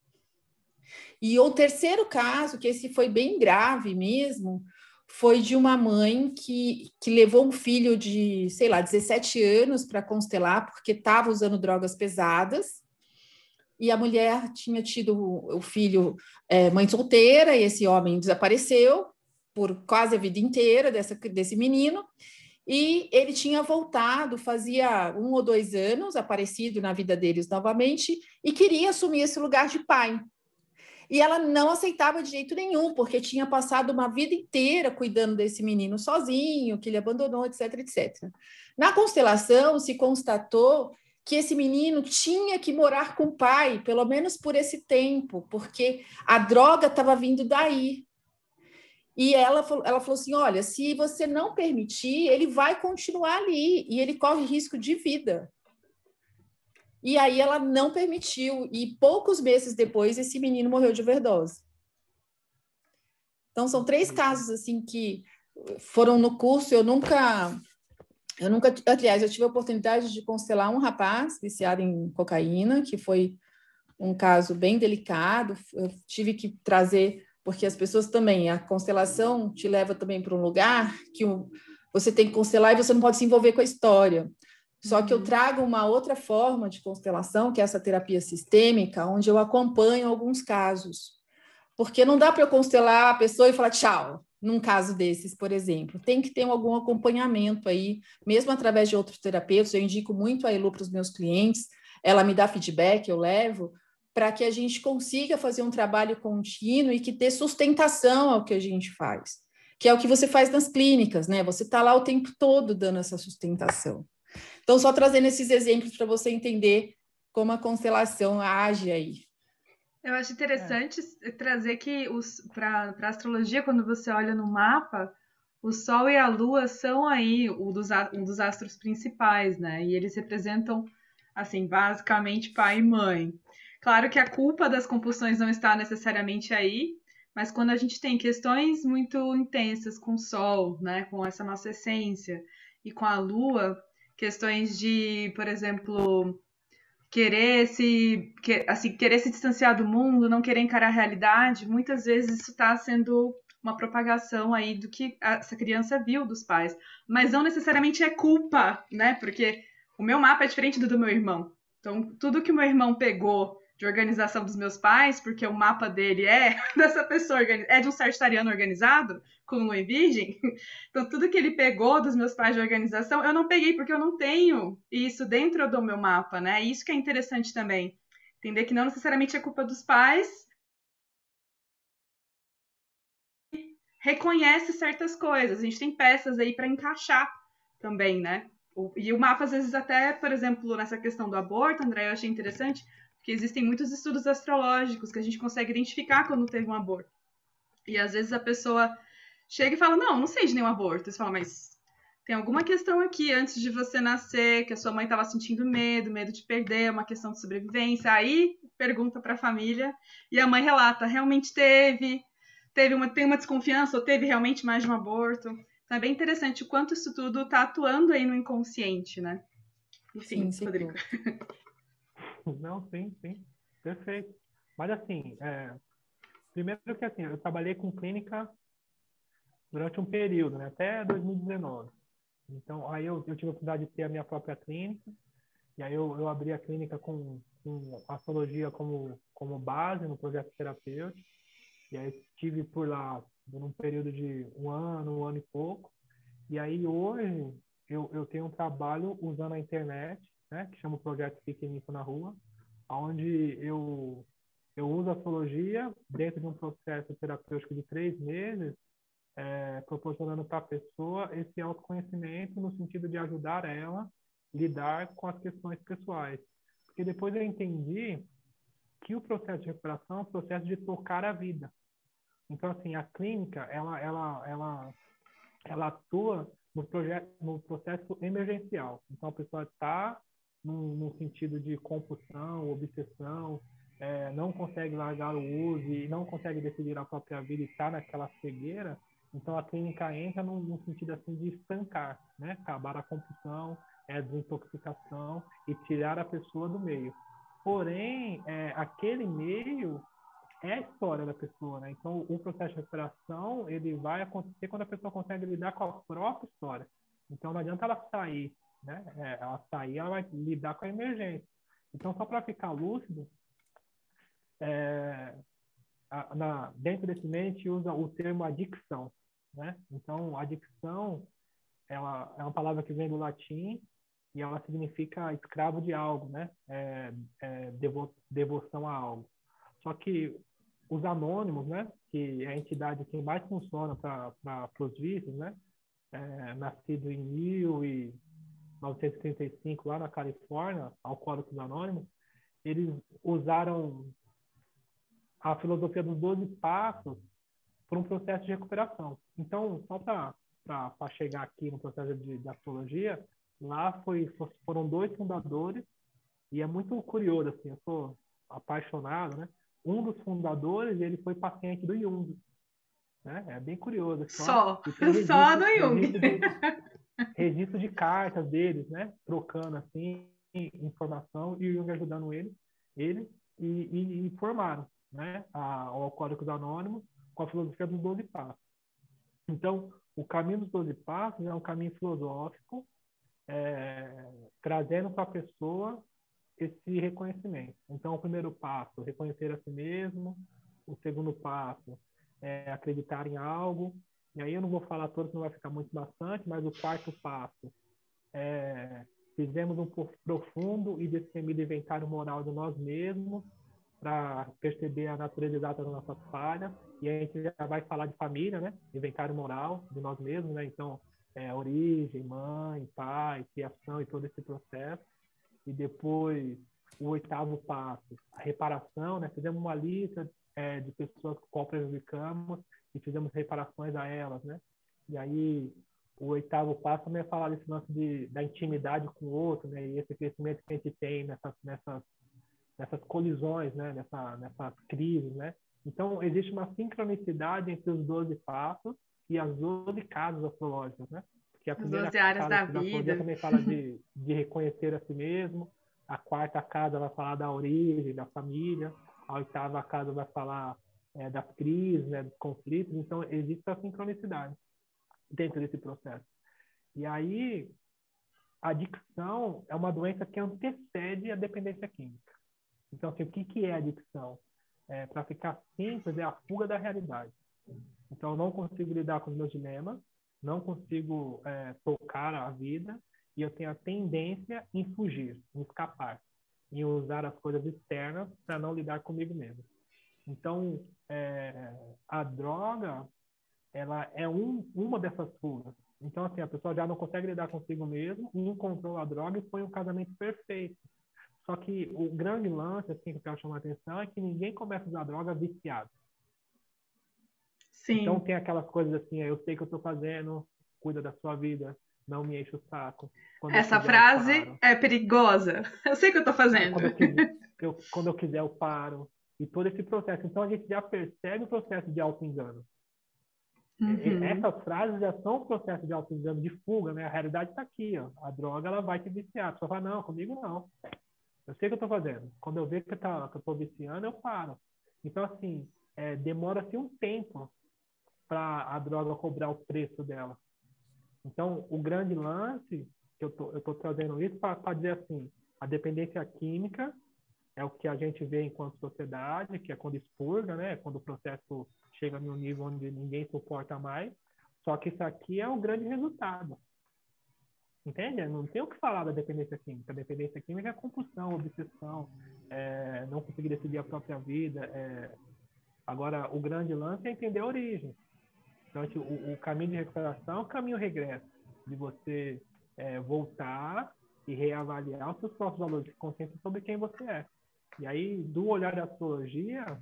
E o terceiro caso, que esse foi bem grave mesmo, foi de uma mãe que, que levou um filho de, sei lá, 17 anos para constelar, porque estava usando drogas pesadas. E a mulher tinha tido o filho é, mãe solteira, e esse homem desapareceu por quase a vida inteira dessa, desse menino. E ele tinha voltado, fazia um ou dois anos, aparecido na vida deles novamente, e queria assumir esse lugar de pai. E ela não aceitava de jeito nenhum, porque tinha passado uma vida inteira cuidando desse menino sozinho, que ele abandonou, etc, etc. Na constelação, se constatou que esse menino tinha que morar com o pai, pelo menos por esse tempo, porque a droga estava vindo daí. E ela, ela falou assim: olha, se você não permitir, ele vai continuar ali e ele corre risco de vida. E aí ela não permitiu, e poucos meses depois esse menino morreu de overdose. Então são três casos assim que foram no curso, eu nunca eu nunca, aliás, eu tive a oportunidade de constelar um rapaz viciado em cocaína, que foi um caso bem delicado. Eu tive que trazer, porque as pessoas também, a constelação te leva também para um lugar que você tem que constelar e você não pode se envolver com a história. Só que eu uhum. trago uma outra forma de constelação, que é essa terapia sistêmica, onde eu acompanho alguns casos. Porque não dá para eu constelar a pessoa e falar tchau, num caso desses, por exemplo. Tem que ter algum acompanhamento aí, mesmo através de outros terapeutas. Eu indico muito a Elu para os meus clientes, ela me dá feedback, eu levo, para que a gente consiga fazer um trabalho contínuo e que dê sustentação ao que a gente faz. Que é o que você faz nas clínicas, né? Você está lá o tempo todo dando essa sustentação. Então, só trazendo esses exemplos para você entender como a constelação age aí. Eu acho interessante é. trazer que para a astrologia, quando você olha no mapa, o Sol e a Lua são aí um dos, um dos astros principais, né? E eles representam, assim, basicamente pai e mãe. Claro que a culpa das compulsões não está necessariamente aí, mas quando a gente tem questões muito intensas com o Sol, né, com essa nossa essência, e com a Lua, questões de, por exemplo, querer se, que, assim, querer se distanciar do mundo, não querer encarar a realidade, muitas vezes isso está sendo uma propagação aí do que essa criança viu dos pais. Mas não necessariamente é culpa, né? Porque o meu mapa é diferente do do meu irmão. Então, tudo que o meu irmão pegou de organização dos meus pais, porque o mapa dele é dessa pessoa, é de um sagitariano organizado, com lua e virgem. Então, tudo que ele pegou dos meus pais de organização, eu não peguei porque eu não tenho isso dentro do meu mapa, né? Isso que é interessante também. Entender que não necessariamente é culpa dos pais. Reconhece certas coisas. A gente tem peças aí para encaixar também, né? E o mapa, às vezes, até, por exemplo, nessa questão do aborto, André, eu achei interessante, que existem muitos estudos astrológicos que a gente consegue identificar quando teve um aborto. E às vezes a pessoa chega e fala: Não, não sei de nenhum aborto. Você fala, mas tem alguma questão aqui antes de você nascer, que a sua mãe estava sentindo medo, medo de perder, uma questão de sobrevivência. Aí pergunta para a família e a mãe relata: realmente teve, teve uma, tem uma desconfiança ou teve realmente mais de um aborto. Então é bem interessante o quanto isso tudo está atuando aí no inconsciente, né? Enfim, sim, Rodrigo. Não, sim, sim. Perfeito. Mas assim, é, primeiro que assim, eu trabalhei com clínica durante um período, né, até 2019. Então, aí eu, eu tive a oportunidade de ter a minha própria clínica, e aí eu, eu abri a clínica com, com astrologia como, como base no projeto terapêutico, e aí estive por lá por um período de um ano, um ano e pouco, e aí hoje eu, eu tenho um trabalho usando a internet né, que chama o Projeto Piquenico na Rua, onde eu, eu uso a astrologia dentro de um processo terapêutico de três meses, é, proporcionando para a pessoa esse autoconhecimento no sentido de ajudar ela a lidar com as questões pessoais. Porque depois eu entendi que o processo de recuperação é um processo de tocar a vida. Então, assim, a clínica, ela, ela, ela, ela atua no, projeto, no processo emergencial. Então, a pessoa está num sentido de compulsão, obsessão, é, não consegue largar o uso e não consegue decidir a própria vida e está naquela cegueira, então a clínica entra num, num, sentido assim de estancar, né? Acabar a compulsão, é a desintoxicação e tirar a pessoa do meio. Porém, é, aquele meio é a história da pessoa, né? Então, o processo de recuperação, ele vai acontecer quando a pessoa consegue lidar com a própria história. Então, não adianta ela sair, né? É, ela sair, ela vai lidar com a emergência. Então, só para ficar lúcido, é, na, dentro desse mente usa o termo adicção, né? Então, adicção ela é uma palavra que vem do latim e ela significa escravo de algo, né? É, é devo, devoção a algo. Só que os anônimos, né? Que é a entidade que mais funciona para os vícios, né? É, nascido em 1935 lá na Califórnia, Alcoólicos Anônimos, eles usaram a filosofia dos 12 passos para um processo de recuperação. Então, só para chegar aqui no processo de, de astrologia, lá foi, foram dois fundadores e é muito curioso, assim, eu sou apaixonado, né? Um dos fundadores, ele foi paciente do Jung, né? É bem curioso. Só, registro, só do Jung. Registro de, cartas deles, né? Trocando, assim, informação e Jung ajudando ele, ele e, e, e formaram, né? A, o Alcoólicos Anônimos com a filosofia dos 12 passos. Então, o caminho dos 12 passos é um caminho filosófico é, trazendo para a pessoa esse reconhecimento. Então, o primeiro passo, reconhecer a si mesmo. O segundo passo é acreditar em algo. E aí eu não vou falar todos, não vai ficar muito bastante, mas o quarto passo é fizemos um profundo e destemido inventário moral de nós mesmos para perceber a natureza exata das nossas falhas. E a gente já vai falar de família, né? Inventário moral de nós mesmos, né? Então, é, origem, mãe, pai, criação e todo esse processo. E depois, o oitavo passo, a reparação, né? Fizemos uma lista é, de pessoas com qual prejudicamos e fizemos reparações a elas, né? E aí, o oitavo passo também é falar desse lance de, da intimidade com o outro, né? E esse crescimento que a gente tem nessas, nessas, nessas colisões, né? Nessa, nessas crises, né? Então, existe uma sincronicidade entre os 12 passos e as 12 casas astrológicas, né? Que a as 12 áreas da vida. também fala de, de reconhecer a si mesmo. A quarta casa vai falar da origem, da família. A oitava casa vai falar é, das crises, né, dos conflitos. Então, existe a sincronicidade dentro desse processo. E aí, a adicção é uma doença que antecede a dependência química. Então, assim, o que, que é adicção? É, Para ficar simples, é a fuga da realidade. Então, eu não consigo lidar com os meus dilemas, não consigo é, tocar a vida e eu tenho a tendência em fugir, em escapar, em usar as coisas externas para não lidar comigo mesmo. Então, é, a droga, ela é um, uma dessas fugas. Então, assim, a pessoa já não consegue lidar consigo mesmo encontrou a droga e foi um casamento perfeito. Só que o grande lance, assim, que eu quero chamar a atenção, é que ninguém começa a usar droga viciado. Sim. Então tem aquelas coisas assim, eu sei que eu estou fazendo, cuida da sua vida, não me enche o saco. Quando Essa quiser, frase é perigosa. Eu sei que eu estou fazendo. Quando eu, quiser, eu, quando eu quiser, eu paro. E todo esse processo. Então a gente já percebe o processo de auto-engano. Uhum. Essas frases já são o processo de auto-engano, de fuga, né? A realidade está aqui, ó. A droga, ela vai te viciar. A pessoa fala, não, comigo não. Eu sei o que eu estou fazendo. Quando eu ver que, tá, que eu estou viciando, eu paro. Então, assim, é, demora-se um tempo para a droga cobrar o preço dela. Então, o grande lance, que eu tô, estou trazendo isso para dizer assim, a dependência química é o que a gente vê enquanto sociedade, que é quando expurga, né? Quando o processo chega num nível onde ninguém suporta mais. Só que isso aqui é o grande resultado. Entende? Não tem o que falar da dependência química. A dependência química é compulsão, obsessão, é, não conseguir decidir a própria vida. É... Agora, o grande lance é entender a origem. Então, o, o caminho de recuperação é o caminho regresso, de você é, voltar e reavaliar os seus próprios valores de consciência sobre quem você é. E aí, do olhar da astrologia,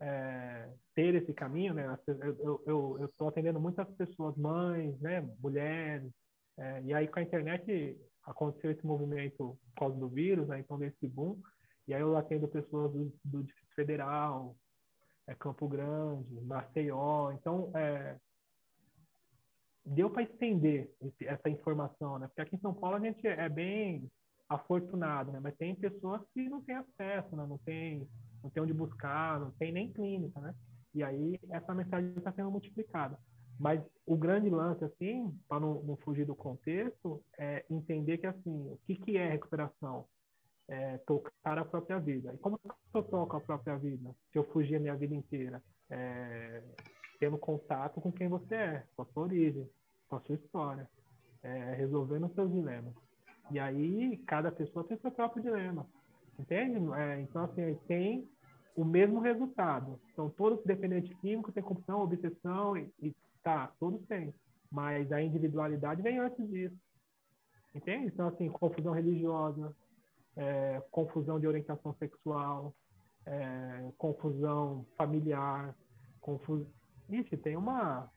é, ter esse caminho, né? Eu estou atendendo muitas pessoas, mães, né? Mulheres. É, e aí, com a internet, aconteceu esse movimento por causa do vírus, né? Então, desse boom. E aí, eu atendo pessoas do, do Distrito Federal, é Campo Grande, Maceió. Então, é, deu para estender esse, essa informação, né? Porque aqui em São Paulo a gente é bem afortunado, né? Mas tem pessoas que não têm acesso, né? Não tem, não tem onde buscar, não tem nem clínica, né? E aí essa mensagem está sendo multiplicada. Mas o grande lance, assim, para não, não, fugir do contexto, é entender que, assim, o que, que é recuperação? É tocar a própria vida. E como eu toco a própria vida? Se eu fugir a minha vida inteira? É, tendo contato com quem você é, com a sua origem, com a sua história, é, resolvendo os seus dilemas. E aí, cada pessoa tem seu próprio dilema. Entende? É, então, assim, tem o mesmo resultado. Então, todos os dependentes químicos têm compulsão, obsessão e, e Tá, todos têm. Mas a individualidade vem antes disso. Entende? Então, assim, confusão religiosa, é, confusão de orientação sexual, é, confusão familiar, confusão. Ixi, tem uma.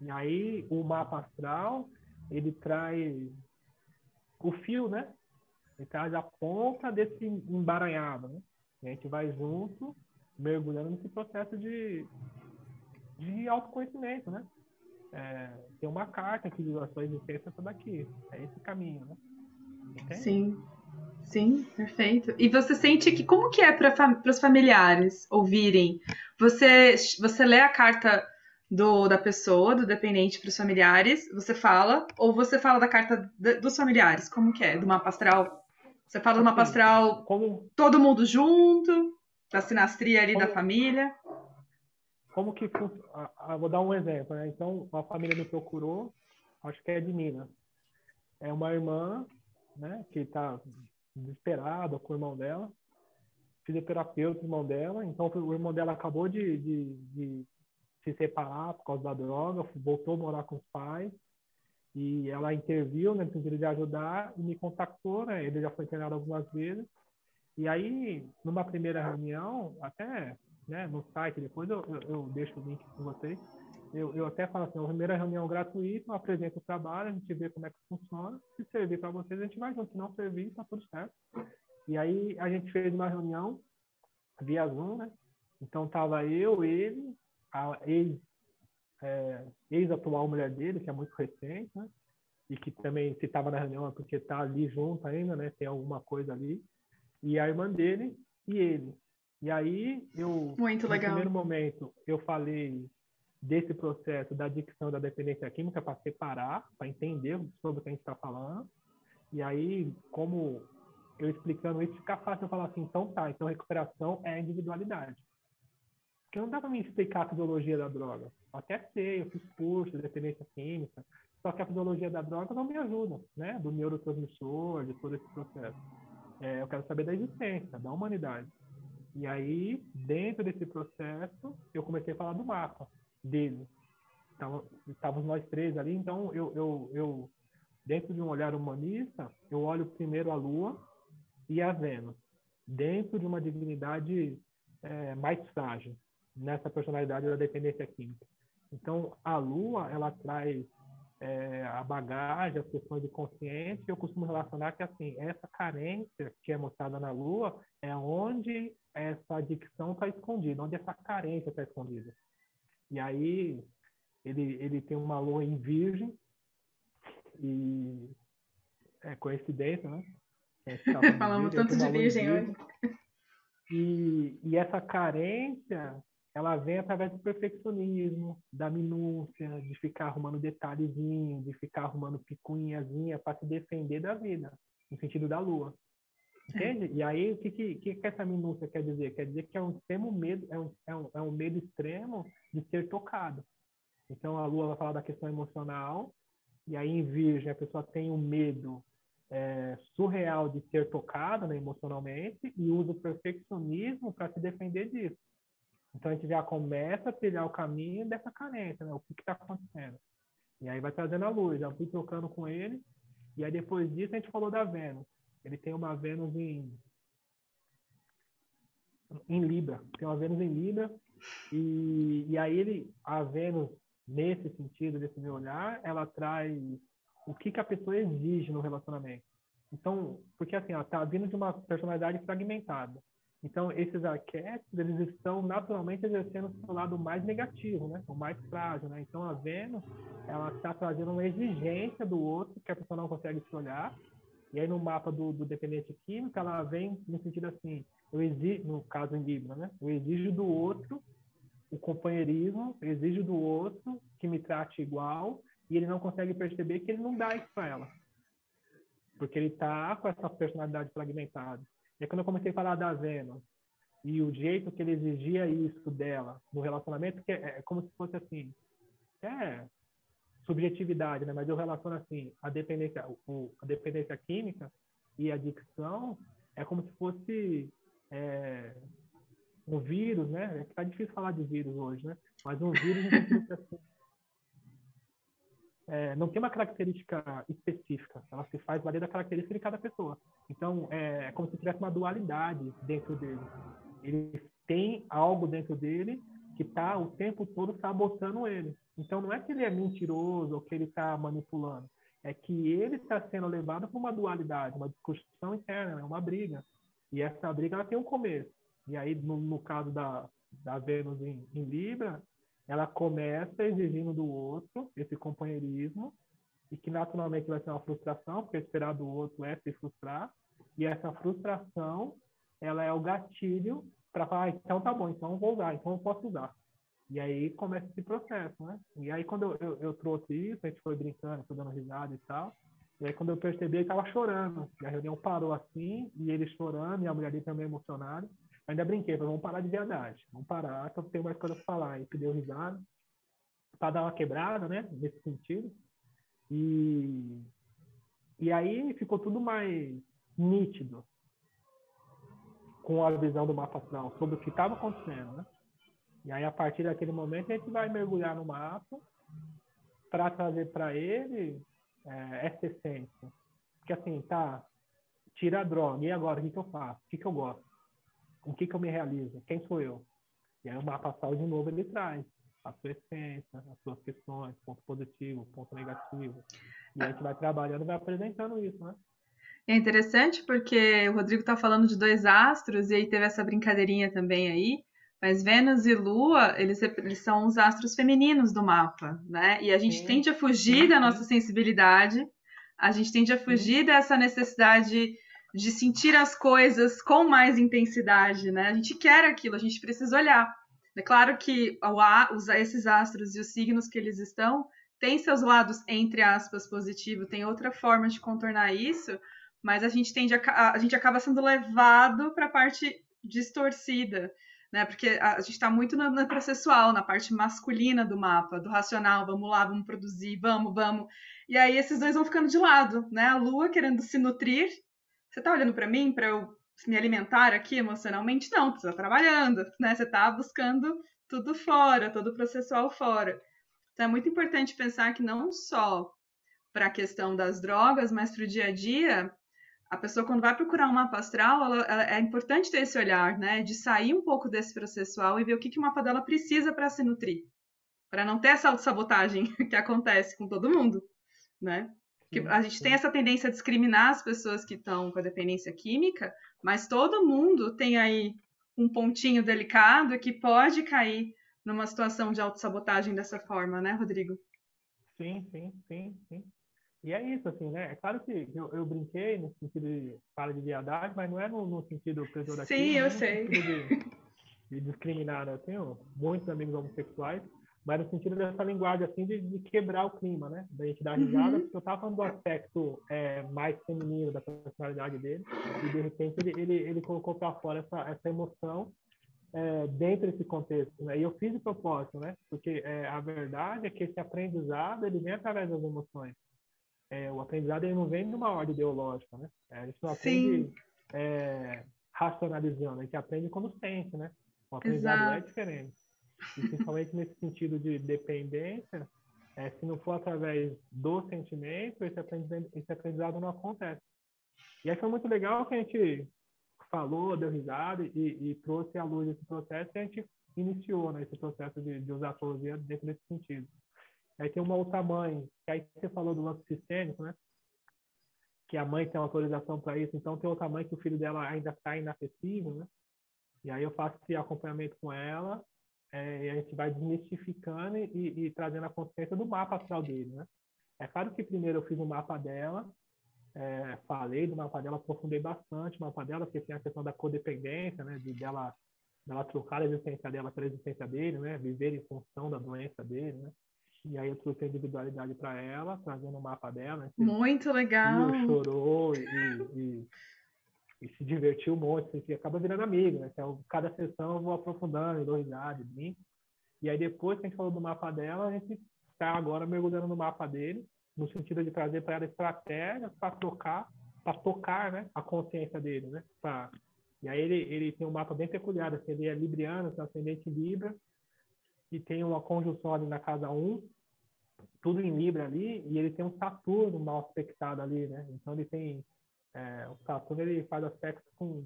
E aí, o mapa astral, ele traz o fio, né? Ele traz a ponta desse embaranhado, né? E a gente vai junto, mergulhando nesse processo de, de autoconhecimento, né? É, tem uma carta que diz a sua existência é daqui. É esse caminho, né? Entende? Sim. Sim, perfeito. E você sente que como que é para fam os familiares ouvirem? Você você lê a carta do, da pessoa, do dependente para os familiares, você fala, ou você fala da carta de, dos familiares? Como que é? Do mapa astral? Você fala do mapa astral como... todo mundo junto, da sinastria ali como... da família? como que funciona? Vou dar um exemplo, né? Então, a família me procurou, acho que é de Minas. É uma irmã, né, que está desesperada com o irmão dela, fisioterapeuta, irmão dela. Então, o irmão dela acabou de, de, de se separar por causa da droga, voltou a morar com os pais e ela interviu né, no sentido de ajudar e me contactou, né? Ele já foi internado algumas vezes. E aí, numa primeira reunião, até né, no site, depois eu, eu, eu deixo o link com vocês. Eu, eu até falo assim, a primeira reunião gratuita, eu apresento o trabalho, a gente vê como é que funciona. Se servir para vocês, a gente vai junto. Se não servir, tá tudo certo. E aí a gente fez uma reunião via Zoom, né? Então tava eu, ele, a ex, é, ex-atual mulher dele, que é muito recente, né? E que também se estava na reunião é porque tá ali junto ainda, né? Tem alguma coisa ali. E a irmã dele e ele. E aí eu, Muito no legal. primeiro momento, eu falei desse processo da adicção da dependência química para separar, para entender sobre o que a gente está falando. E aí, como eu explicando isso, fica fácil eu falar assim, então tá, então recuperação é individualidade. Porque não dá para me explicar a fisiologia da droga. Eu até sei, eu fiz curso de dependência química, só que a fisiologia da droga não me ajuda, né? Do neurotransmissor, de todo esse processo. É, eu quero saber da existência, da humanidade. E aí, dentro desse processo, eu comecei a falar do mapa dele. Então, estávamos nós três ali, então eu, eu, eu, dentro de um olhar humanista, eu olho primeiro a Lua e a Vênus, dentro de uma divindade é, mais frágil, nessa personalidade da dependência química. Então, a Lua, ela traz é, a bagagem, as questões de consciência, eu costumo relacionar que assim essa carência que é mostrada na Lua é onde essa adicção está escondida, onde essa carência está escondida. E aí ele ele tem uma Lua em Virgem e é coincidência, né? Falamos tanto de Virgem hoje. E, e essa carência ela vem através do perfeccionismo, da minúcia, de ficar arrumando detalhezinho, de ficar arrumando picuinhazinha para se defender da vida, no sentido da lua. Entende? É. E aí, o que, que, que essa minúcia quer dizer? Quer dizer que é um extremo medo, é um, é um, é um medo extremo de ser tocado. Então, a lua vai falar da questão emocional, e aí em Virgem a pessoa tem um medo é, surreal de ser tocada né, emocionalmente e usa o perfeccionismo para se defender disso. Então a gente já começa a trilhar o caminho dessa carência, né? O que está acontecendo? E aí vai trazendo a luz. Já fui trocando com ele. E aí depois disso a gente falou da Vênus. Ele tem uma Vênus em em Libra. Tem uma Vênus em Libra. E, e aí ele, a Vênus, nesse sentido, desse meu olhar, ela traz o que, que a pessoa exige no relacionamento. Então, porque assim, ela tá vindo de uma personalidade fragmentada. Então, esses arquétipos, eles estão naturalmente exercendo o seu lado mais negativo, né? O mais frágil, né? Então, a Vênus, ela está trazendo uma exigência do outro que a pessoa não consegue se olhar. E aí, no mapa do, do dependente químico, ela vem no sentido assim, eu exijo, no caso em Libra, né? Eu exijo do outro o companheirismo, eu exijo do outro que me trate igual, e ele não consegue perceber que ele não dá isso para ela. Porque ele está com essa personalidade fragmentada. E quando eu comecei a falar da Vênus e o jeito que ele exigia isso dela no relacionamento, que é, é como se fosse assim, é subjetividade, né? Mas eu relaciono assim a dependência, o, a dependência química e a adicção é como se fosse é, um vírus, né? É tá difícil falar de vírus hoje, né? Mas um vírus assim, é, não tem uma característica específica, ela se faz valer da característica de cada pessoa. Então, é, é como se tivesse uma dualidade dentro dele. Ele tem algo dentro dele que está o tempo todo sabotando ele. Então, não é que ele é mentiroso ou que ele está manipulando, é que ele está sendo levado para uma dualidade, uma discussão interna, né? uma briga. E essa briga ela tem um começo. E aí, no, no caso da, da Vênus em, em Libra, ela começa exigindo do outro esse companheirismo e que naturalmente vai ser uma frustração, porque esperar do outro é se frustrar, e essa frustração, ela é o gatilho para falar, ah, então tá bom, então vou usar, então eu posso usar. E aí começa esse processo, né? E aí quando eu, eu, eu trouxe isso, a gente foi brincando, foi dando risada e tal, e aí quando eu percebi, ele estava chorando, e a reunião parou assim, e ele chorando, e a mulher ali também emocionada, Ainda brinquei, falei, vamos parar de verdade. Vamos parar, que eu tenho mais coisa para falar. E deu risada. Para dar uma quebrada, né? Nesse sentido. E, e aí ficou tudo mais nítido com a visão do mapa astral sobre o que estava acontecendo, né? E aí, a partir daquele momento, a gente vai mergulhar no mapa para trazer para ele é, essa essência. Porque assim, tá, tira a droga, e agora, o que, que eu faço? O que, que eu gosto? O que, que eu me realizo? Quem sou eu? E aí o mapa astral, de novo, ele traz a sua essência, as suas questões, ponto positivo, ponto negativo. E a gente vai trabalhando vai apresentando isso, né? É interessante porque o Rodrigo está falando de dois astros e aí teve essa brincadeirinha também aí. Mas Vênus e Lua, eles, eles são os astros femininos do mapa, né? E a gente sim, tende a fugir da nossa sensibilidade, a gente tende a fugir sim. dessa necessidade de sentir as coisas com mais intensidade, né? A gente quer aquilo, a gente precisa olhar. É claro que esses astros e os signos que eles estão têm seus lados, entre aspas, positivo, tem outra forma de contornar isso, mas a gente tende a, a gente acaba sendo levado para a parte distorcida, né? Porque a, gente está muito no, no processual, na parte masculina do mapa, do racional, vamos lá, vamos produzir, vamos, vamos. E aí esses dois vão ficando de lado, né? A lua querendo se nutrir você tá olhando para mim para eu me alimentar aqui emocionalmente? Não, você tá trabalhando, né? Você tá buscando tudo fora, todo o processual fora. Então é muito importante pensar que não só para a questão das drogas, mas para o dia a dia, a pessoa quando vai procurar um mapa astral, ela, ela, é importante ter esse olhar, né? De sair um pouco desse processual e ver o que, que o mapa dela precisa para se nutrir. Para não ter essa autossabotagem que acontece com todo mundo, né? Que a gente tem essa tendência a discriminar as pessoas que estão com a dependência química, mas todo mundo tem aí um pontinho delicado que pode cair numa situação de autossabotagem dessa forma, né, Rodrigo? Sim, sim, sim, sim. E é isso, assim, né? É claro que eu, eu brinquei no sentido de para de viadagem, mas não é no, no sentido pejorativo. Sim, eu sei. De, de, discriminar. Né? Eu tenho muitos amigos homossexuais mas no sentido dessa linguagem assim de, de quebrar o clima, né? Da gente dar risada, uhum. porque eu tava falando do aspecto é, mais feminino da personalidade dele e de repente ele ele, ele colocou para fora essa essa emoção é, dentro desse contexto, né? E eu fiz de propósito, né? Porque é, a verdade é que esse aprendizado ele vem através das emoções. É, o aprendizado ele não vem de uma ordem ideológica, né? É, a gente não aprende é, racionalizando, a gente aprende quando sente, né? O aprendizado Exato. é diferente. E principalmente nesse sentido de dependência, é, se não for através do sentimento, esse aprendizado, esse aprendizado não acontece. E aí foi muito legal que a gente falou, deu risada e, e trouxe à luz esse processo e a gente iniciou né, esse processo de, de usar a astrologia dentro desse sentido. Aí tem uma outra mãe, que aí você falou do lance sistêmico, né? Que a mãe tem autorização para isso, então tem outra mãe que o filho dela ainda está inacessível, né? E aí eu faço esse acompanhamento com ela é, a gente vai desmistificando e, e, trazendo a consciência do mapa astral dele, né? É claro que primeiro eu fiz o um mapa dela, é, falei do mapa dela, aprofundei bastante o mapa dela, porque tem a questão da codependência, né? De dela, dela trocar a existência dela pela existência dele, né? Viver em função da doença dele, né? E aí eu trouxe a individualidade para ela, trazendo o mapa dela. Né? Muito legal! chorou e, e, e, se divertiu um monte, assim, acaba virando amigo, né? Então, cada sessão eu vou aprofundando, dou risada, brinco. E aí depois que a gente falou do mapa dela, a gente está agora mergulhando no mapa dele, no sentido de trazer para ela estratégias para tocar, para tocar, né, a consciência dele, né? Pra... E aí ele, ele tem um mapa bem peculiar, assim, ele é libriano, tem ascendente Libra, e tem uma conjunção ali na casa 1, tudo em Libra ali, e ele tem um Saturno mal aspectado ali, né? Então ele tem. É, o Saturno ele faz aspecto com,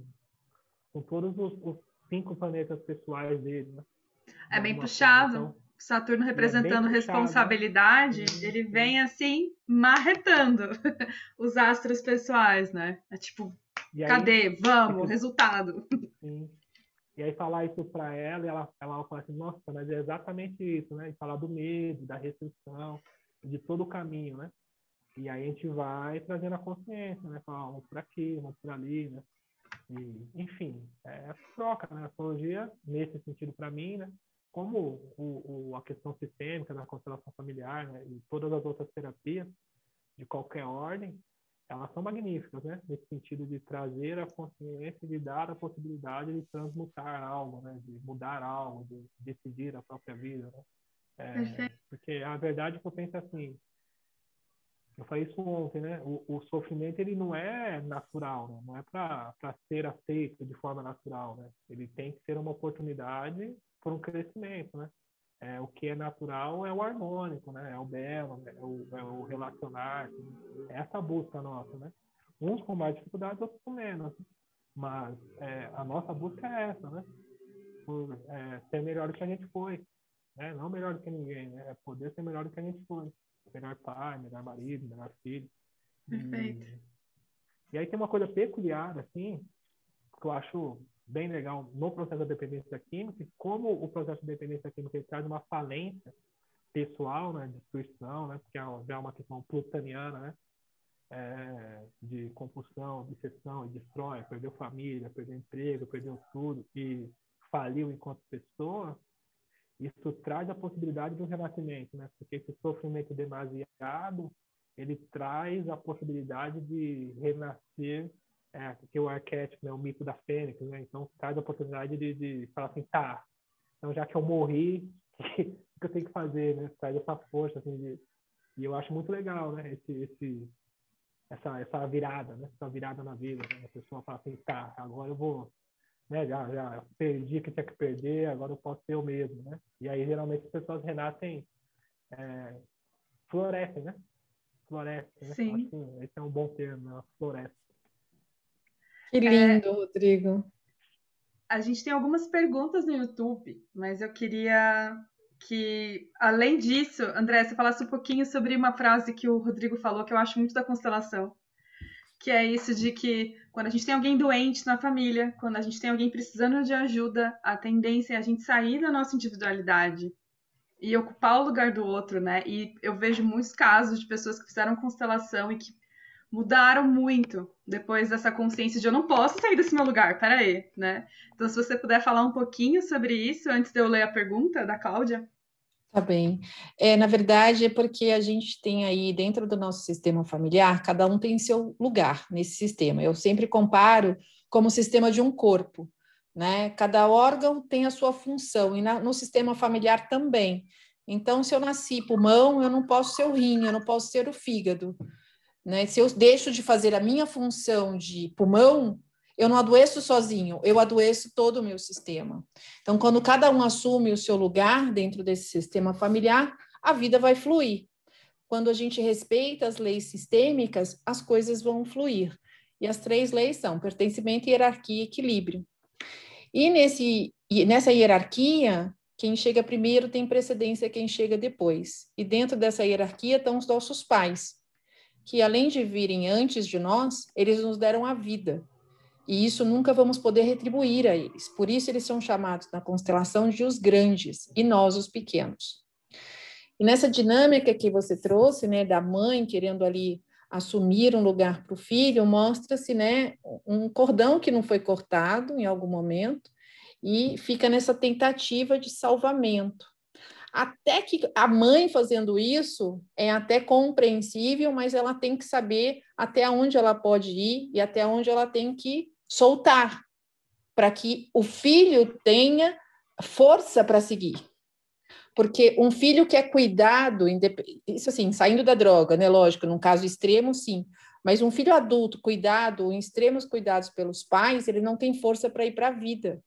com todos os, os cinco planetas pessoais dele, né? É bem puxado. Então, Saturno é representando é responsabilidade, sim, ele vem assim marretando os astros pessoais, né? É tipo, aí, cadê? Vamos, resultado. Sim. E aí falar isso para ela, ela, ela fala assim, nossa, mas é exatamente isso, né? E falar do medo, da restrição, de todo o caminho, né? E aí a gente vai trazendo a consciência, né? Falar, vamos por aqui, vamos por ali, né? E, enfim, é essa troca, né? A astrologia, nesse sentido para mim, né? Como o, o, a questão sistêmica da constelação familiar, né? E todas as outras terapias de qualquer ordem, elas são magníficas, né? Nesse sentido de trazer a consciência, de dar a possibilidade de transmutar algo, né? De mudar algo, de decidir a própria vida, né? É, porque a verdade que eu penso assim, eu falei isso ontem, né? O, o sofrimento ele não é natural, né? não é para ser aceito de forma natural, né? Ele tem que ser uma oportunidade para um crescimento, né? É, o que é natural é o harmônico, né? É o belo, é o, é o relacionar. É essa busca nossa, né? Uns com mais dificuldades, outros com menos. Mas é, a nossa busca é essa, né? Por é, ser melhor do que a gente foi. Né? Não melhor do que ninguém, né? É poder ser melhor do que a gente foi. Melhor pai, melhor marido, melhor filho. Perfeito. E, e aí tem uma coisa peculiar, assim, que eu acho bem legal no processo da dependência química, como o processo de dependência química traz uma falência pessoal, né, destruição, né, porque é já é uma questão plutoniana, né, é, de compulsão, obsessão, e destrói, perdeu família, perdeu emprego, perdeu tudo e faliu enquanto pessoa, isso traz a possibilidade de um renascimento, né, porque esse sofrimento demasiado, ele traz a possibilidade de renascer é, que o arquétipo, né, o mito da fênix, né? Então traz a oportunidade de, de falar assim, tá, então já que eu morri, o que, eu tenho que fazer, né? Traz essa força, assim, de... e eu acho muito legal, né? Esse, esse, essa, essa virada, né? Essa virada na vida, né? a pessoa fala assim, tá, agora eu vou, né? Já, já perdi o que tinha que perder, agora eu posso ser eu mesmo, né? E aí geralmente as pessoas renascem, é, florescem, né? Florescem, né? Sim. Assim, esse é um bom termo, né? Florescem. Que lindo, é, Rodrigo. A gente tem algumas perguntas no YouTube, mas eu queria que, além disso, André, você falasse um pouquinho sobre uma frase que o Rodrigo falou, que eu acho muito da constelação, que é isso de que quando a gente tem alguém doente na família, quando a gente tem alguém precisando de ajuda, a tendência é a gente sair da nossa individualidade e ocupar o lugar do outro, né? E eu vejo muitos casos de pessoas que fizeram constelação e que mudaram muito depois dessa consciência de eu não posso sair desse meu lugar, peraí, né? Então, se você puder falar um pouquinho sobre isso antes de eu ler a pergunta da Cláudia. Tá bem. É, na verdade, é porque a gente tem aí dentro do nosso sistema familiar, cada um tem seu lugar nesse sistema. Eu sempre comparo como o sistema de um corpo, né? Cada órgão tem a sua função, e na, no sistema familiar também. Então, se eu nasci pulmão, eu não posso ser o rim, eu não posso ser o fígado. Né? Se eu deixo de fazer a minha função de pulmão, eu não adoeço sozinho, eu adoeço todo o meu sistema. Então, quando cada um assume o seu lugar dentro desse sistema familiar, a vida vai fluir. Quando a gente respeita as leis sistêmicas, as coisas vão fluir. E as três leis são pertencimento, hierarquia e equilíbrio. E nesse, nessa hierarquia, quem chega primeiro tem precedência quem chega depois. E dentro dessa hierarquia estão os nossos pais, que além de virem antes de nós, eles nos deram a vida. E isso nunca vamos poder retribuir a eles. Por isso eles são chamados na constelação de os grandes e nós os pequenos. E nessa dinâmica que você trouxe, né, da mãe querendo ali assumir um lugar para o filho, mostra-se, né, um cordão que não foi cortado em algum momento e fica nessa tentativa de salvamento. Até que a mãe fazendo isso é até compreensível, mas ela tem que saber até onde ela pode ir e até onde ela tem que soltar, para que o filho tenha força para seguir. Porque um filho que é cuidado, isso assim, saindo da droga, né? Lógico, num caso extremo, sim. Mas um filho adulto cuidado, em extremos cuidados pelos pais, ele não tem força para ir para a vida.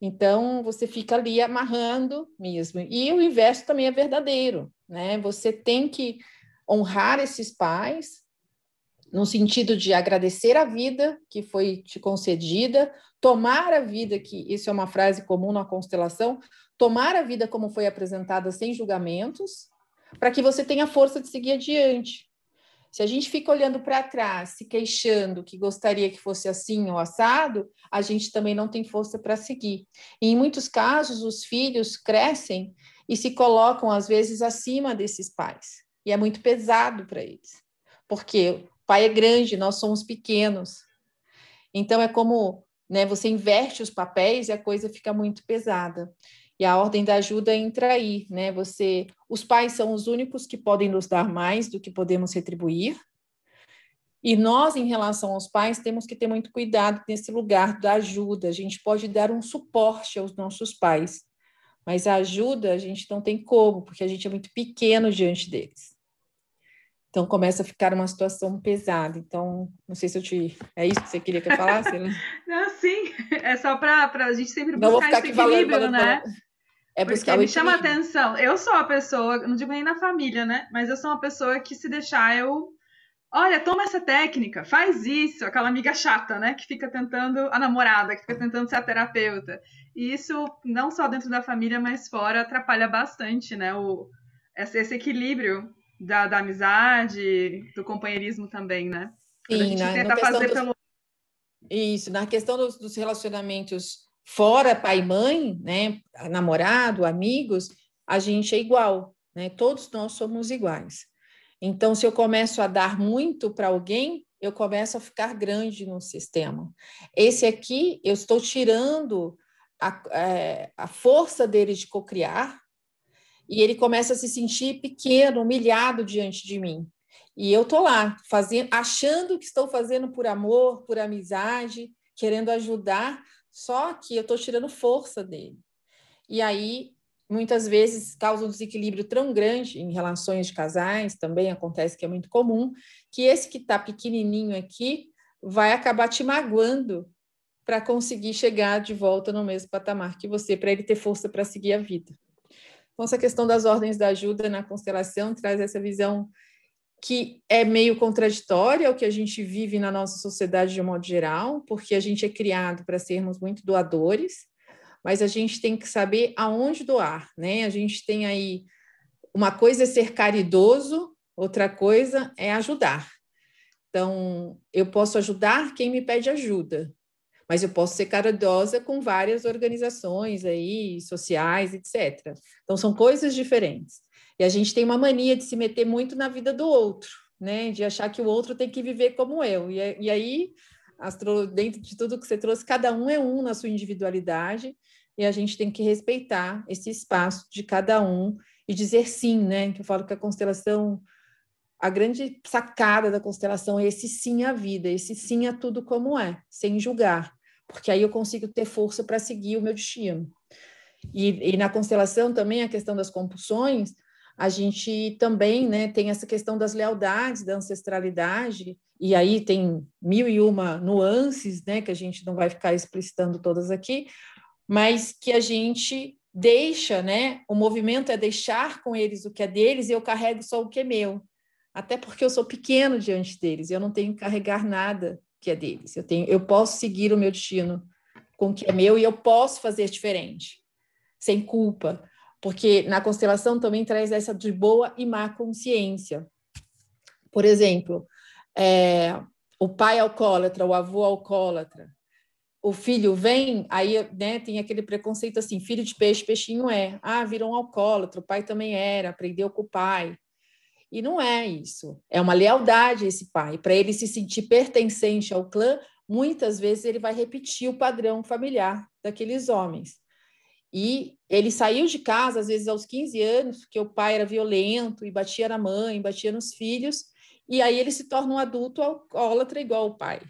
Então, você fica ali amarrando mesmo. E o inverso também é verdadeiro, né? Você tem que honrar esses pais, no sentido de agradecer a vida que foi te concedida, tomar a vida, que isso é uma frase comum na constelação, tomar a vida como foi apresentada sem julgamentos, para que você tenha força de seguir adiante. Se a gente fica olhando para trás, se queixando que gostaria que fosse assim ou assado, a gente também não tem força para seguir. E em muitos casos, os filhos crescem e se colocam, às vezes, acima desses pais. E é muito pesado para eles. Porque pai é grande, nós somos pequenos. Então, é como né, você inverte os papéis e a coisa fica muito pesada. E a ordem da ajuda entra aí, né? Você, os pais são os únicos que podem nos dar mais do que podemos retribuir. E nós, em relação aos pais, temos que ter muito cuidado nesse lugar da ajuda. A gente pode dar um suporte aos nossos pais, mas a ajuda a gente não tem como, porque a gente é muito pequeno diante deles. Então começa a ficar uma situação pesada. Então, não sei se eu te. É isso que você queria que eu falasse? Né? não, sim. É só para a gente sempre buscar esse equilíbrio, falando, né? Falando. É porque me chama atenção. Eu sou a pessoa, não digo nem na família, né? Mas eu sou uma pessoa que se deixar eu. Olha, toma essa técnica, faz isso, aquela amiga chata, né? Que fica tentando, a namorada, que fica tentando ser a terapeuta. E isso, não só dentro da família, mas fora, atrapalha bastante, né? O, esse equilíbrio da, da amizade, do companheirismo também, né? Sim, a gente na, tenta fazer dos... pelo. Isso, na questão dos, dos relacionamentos fora pai e mãe, né, namorado, amigos, a gente é igual, né? Todos nós somos iguais. Então, se eu começo a dar muito para alguém, eu começo a ficar grande no sistema. Esse aqui, eu estou tirando a, é, a força dele de cocriar e ele começa a se sentir pequeno, humilhado diante de mim. E eu tô lá, fazendo, achando que estou fazendo por amor, por amizade, querendo ajudar, só que eu estou tirando força dele. E aí, muitas vezes, causa um desequilíbrio tão grande em relações de casais, também acontece que é muito comum, que esse que está pequenininho aqui vai acabar te magoando para conseguir chegar de volta no mesmo patamar que você, para ele ter força para seguir a vida. Então, essa questão das ordens da ajuda na constelação traz essa visão que é meio contraditória ao que a gente vive na nossa sociedade de um modo geral, porque a gente é criado para sermos muito doadores, mas a gente tem que saber aonde doar, né? A gente tem aí uma coisa é ser caridoso, outra coisa é ajudar. Então, eu posso ajudar quem me pede ajuda, mas eu posso ser caridosa com várias organizações aí, sociais, etc. Então, são coisas diferentes. E a gente tem uma mania de se meter muito na vida do outro, né? De achar que o outro tem que viver como eu. E, e aí, astro, dentro de tudo que você trouxe, cada um é um na sua individualidade, e a gente tem que respeitar esse espaço de cada um e dizer sim, né? Que eu falo que a constelação, a grande sacada da constelação é esse sim à vida, esse sim a tudo como é, sem julgar, porque aí eu consigo ter força para seguir o meu destino. E, e, na constelação também a questão das compulsões, a gente também né, tem essa questão das lealdades, da ancestralidade, e aí tem mil e uma nuances, né, que a gente não vai ficar explicitando todas aqui, mas que a gente deixa, né, o movimento é deixar com eles o que é deles e eu carrego só o que é meu. Até porque eu sou pequeno diante deles, eu não tenho que carregar nada que é deles. Eu tenho, eu posso seguir o meu destino com o que é meu e eu posso fazer diferente, sem culpa porque na constelação também traz essa de boa e má consciência. Por exemplo, é, o pai alcoólatra, o avô alcoólatra, o filho vem, aí né, tem aquele preconceito assim, filho de peixe, peixinho é. Ah, virou um alcoólatra, o pai também era, aprendeu com o pai. E não é isso. É uma lealdade esse pai. Para ele se sentir pertencente ao clã, muitas vezes ele vai repetir o padrão familiar daqueles homens. E ele saiu de casa, às vezes aos 15 anos, porque o pai era violento e batia na mãe, batia nos filhos, e aí ele se torna um adulto alcoólatra igual o pai.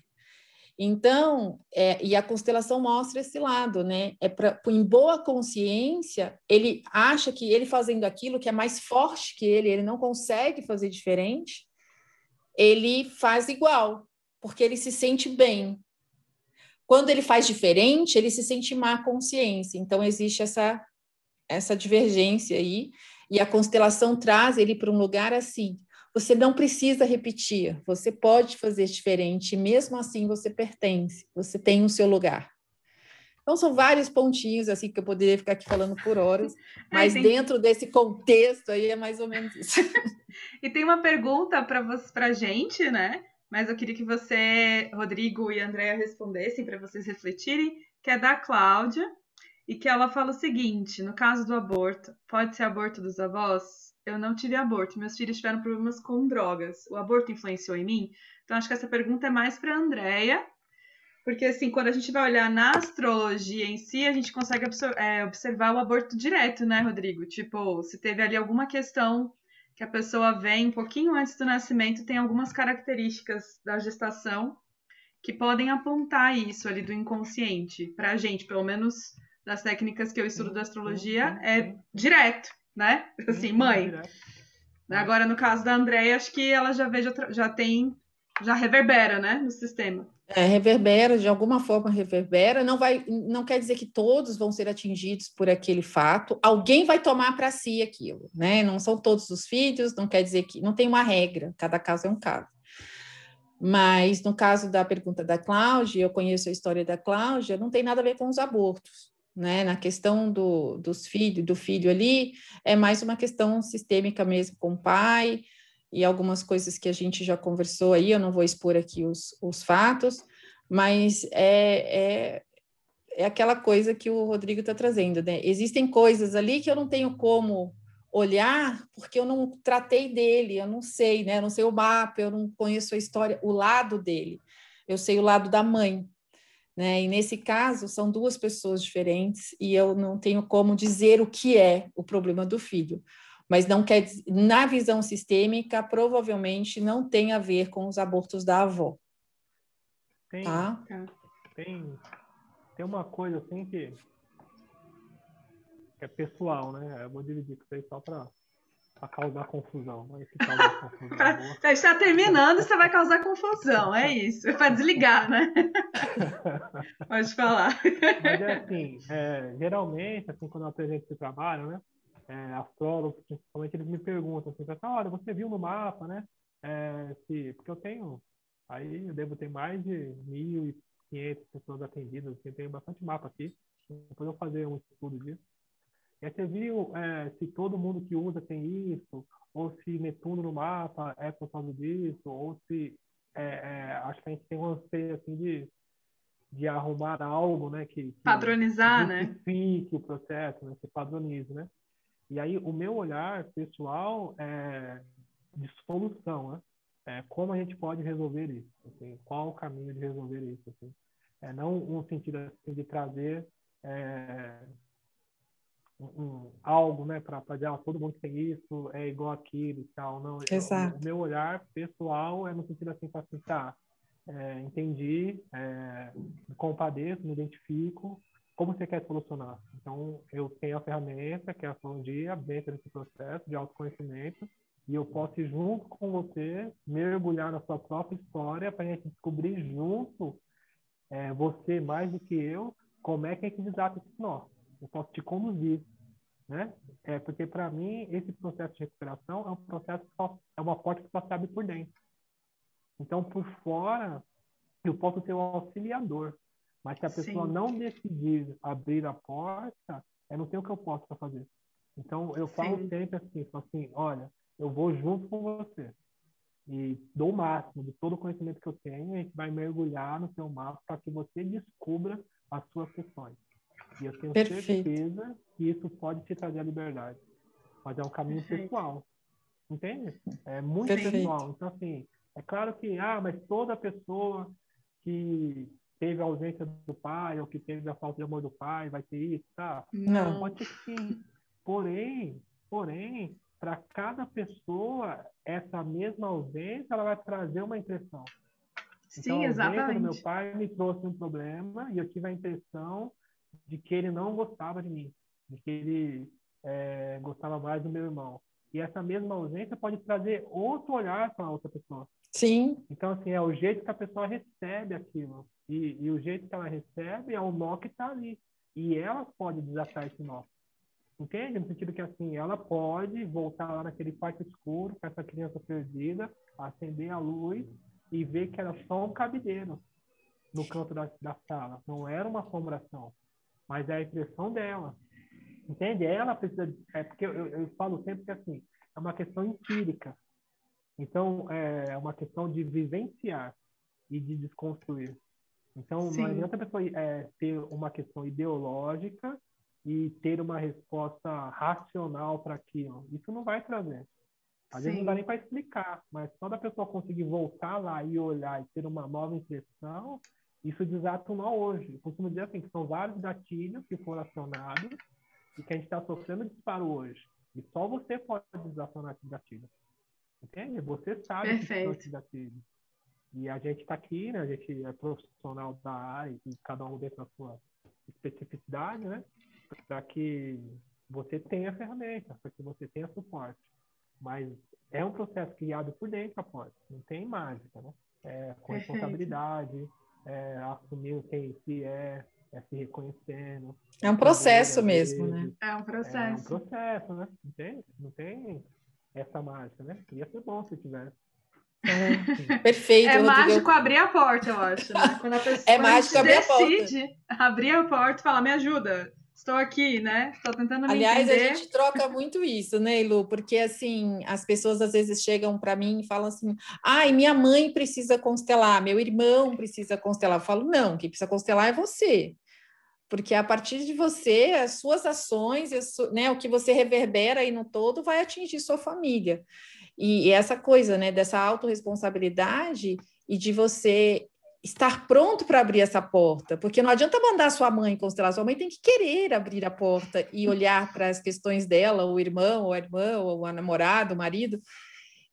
Então, é, e a constelação mostra esse lado, né? É pra, em boa consciência, ele acha que ele fazendo aquilo que é mais forte que ele, ele não consegue fazer diferente, ele faz igual, porque ele se sente bem. Quando ele faz diferente, ele se sente má consciência. Então, existe essa, essa divergência aí, e a constelação traz ele para um lugar assim, você não precisa repetir, você pode fazer diferente, mesmo assim você pertence, você tem o seu lugar. Então, são vários pontinhos assim que eu poderia ficar aqui falando por horas, é, mas é, dentro desse contexto aí é mais ou menos isso. e tem uma pergunta para a gente, né? Mas eu queria que você, Rodrigo e Andréa, respondessem para vocês refletirem, que é da Cláudia, e que ela fala o seguinte: no caso do aborto, pode ser aborto dos avós? Eu não tive aborto, meus filhos tiveram problemas com drogas. O aborto influenciou em mim? Então, acho que essa pergunta é mais para a Andrea, porque, assim, quando a gente vai olhar na astrologia em si, a gente consegue é, observar o aborto direto, né, Rodrigo? Tipo, se teve ali alguma questão que a pessoa vem um pouquinho antes do nascimento, tem algumas características da gestação que podem apontar isso ali do inconsciente. Para a gente, pelo menos das técnicas que eu estudo da astrologia, é direto né? Assim, mãe. Agora, no caso da Andréia, acho que ela já vê, já, já tem, já reverbera, né, no sistema. É, reverbera, de alguma forma reverbera, não vai, não quer dizer que todos vão ser atingidos por aquele fato, alguém vai tomar para si aquilo, né? Não são todos os filhos, não quer dizer que não tem uma regra, cada caso é um caso. Mas no caso da pergunta da Cláudia, eu conheço a história da Cláudia, não tem nada a ver com os abortos né? Na questão do, dos filhos, do filho ali, é mais uma questão sistêmica mesmo com o pai e algumas coisas que a gente já conversou aí, eu não vou expor aqui os, os fatos, mas é, é, é aquela coisa que o Rodrigo está trazendo, né? Existem coisas ali que eu não tenho como olhar porque eu não tratei dele, eu não sei, né? Eu não sei o mapa, eu não conheço a história, o lado dele. Eu sei o lado da mãe, né? E nesse caso, são duas pessoas diferentes e eu não tenho como dizer o que é o problema do filho. Mas não quer na visão sistêmica, provavelmente não tem a ver com os abortos da avó. Tem, tá? tem, tem uma coisa assim que, que é pessoal, né? Eu vou dividir com vocês só para para causar confusão. Se causar confusão Está terminando, você vai causar confusão, é isso. É para desligar, né? Pode falar. Mas é assim, é, geralmente, assim, quando eu apresento esse trabalho, né? É, astrólogos, principalmente, eles me perguntam assim, olha, você viu no mapa, né? É, se, porque eu tenho, aí eu devo ter mais de 1.500 pessoas atendidas, assim, eu tenho bastante mapa aqui. Depois eu vou fazer um estudo disso. Aí você viu é, se todo mundo que usa tem isso, ou se Netuno no mapa é por causa disso, ou se é, é, acho que a gente tem um anseio assim de, de arrumar algo, né, que, que padronizar, né, que o processo, né, que padronize, né. E aí o meu olhar pessoal é de solução, né, é, como a gente pode resolver isso, assim, qual o caminho de resolver isso, assim. É, não um sentido assim, de trazer é, um, algo, né, para dizer, ah, todo mundo tem isso, é igual aquilo e tal. Não, Exato. o meu olhar pessoal é no sentido assim, para assim, tá, é, entendi, é, me compadeço, me identifico, como você quer solucionar? Então, eu tenho a ferramenta, que é a astrologia, dentro desse processo de autoconhecimento, e eu posso ir junto com você, mergulhar na sua própria história, para a gente descobrir junto, é, você mais do que eu, como é que a gente desata esse nó eu posso te conduzir, né? É porque para mim esse processo de recuperação é um processo só, é uma porta que só se abre por dentro. Então por fora eu posso ter um auxiliador, mas se a pessoa Sim. não decidir abrir a porta, eu não sei o que eu posso fazer. Então eu falo Sim. sempre assim, assim, olha, eu vou junto com você. e dou o máximo de todo o conhecimento que eu tenho, a gente vai mergulhar no seu mapa para que você descubra as suas questões. E eu tenho Perfeito. certeza que isso pode te trazer a liberdade. Mas é um caminho Perfeito. pessoal. Entende? É muito Perfeito. pessoal. Então, assim, é claro que, ah, mas toda pessoa que teve a ausência do pai ou que teve a falta de amor do pai vai ter isso, tá? Não. Pode ser sim. Porém, porém, para cada pessoa, essa mesma ausência, ela vai trazer uma impressão. Sim, então, a exatamente. do meu pai me trouxe um problema e eu tive a impressão de que ele não gostava de mim, de que ele é, gostava mais do meu irmão. E essa mesma ausência pode trazer outro olhar para outra pessoa. Sim. Então, assim, é o jeito que a pessoa recebe aquilo. E, e o jeito que ela recebe é o nó que está ali. E ela pode desatar esse nó. Entende? No sentido que, assim, ela pode voltar lá naquele quarto escuro com essa criança perdida, acender a luz e ver que era só um cabideiro no canto da, da sala. Não era uma assombração, mas é a impressão dela. Entende? Ela precisa. É porque eu, eu falo sempre que assim é uma questão empírica. Então é uma questão de vivenciar e de desconstruir. Então Sim. não adianta a pessoa é, ter uma questão ideológica e ter uma resposta racional para aquilo. Isso não vai trazer. Às Sim. vezes não dá nem para explicar, mas só da pessoa conseguir voltar lá e olhar e ter uma nova impressão, isso desata um nó hoje. Eu costumo dizer assim, que são vários gatilhos que foram acionados e que a gente está sofrendo disparo hoje. E só você pode desacionar esse gatilho. Entende? Você sabe Perfeito. que são esses gatilhos. E a gente está aqui, né? A gente é profissional da área e cada um dentro da sua especificidade, né? Para que você tenha ferramenta, para que você tenha suporte. Mas é um processo criado por dentro, após. Não tem mágica, né? É, com responsabilidade, é, assumir quem se é, é se reconhecendo. É um processo mesmo, né? É um processo. É um processo, né? Não tem, não tem essa mágica, né? Ia ser bom se tivesse. É, perfeito. É Rodrigo. mágico abrir a porta, eu acho. Né? Quando a pessoa é mágico abrir decide a porta. abrir a porta e falar, me ajuda, estou aqui, né? Estou tentando me Aliás, entender. a gente troca muito isso, né, Lu? Porque, assim, as pessoas às vezes chegam para mim e falam assim, ai, minha mãe precisa constelar, meu irmão precisa constelar. Eu falo, não, quem precisa constelar é você porque a partir de você, as suas ações, né, o que você reverbera aí no todo vai atingir sua família. E, e essa coisa, né, dessa autorresponsabilidade e de você estar pronto para abrir essa porta, porque não adianta mandar sua mãe constelar, sua mãe tem que querer abrir a porta e olhar para as questões dela, o irmão, ou a irmã, ou a namorada, o marido,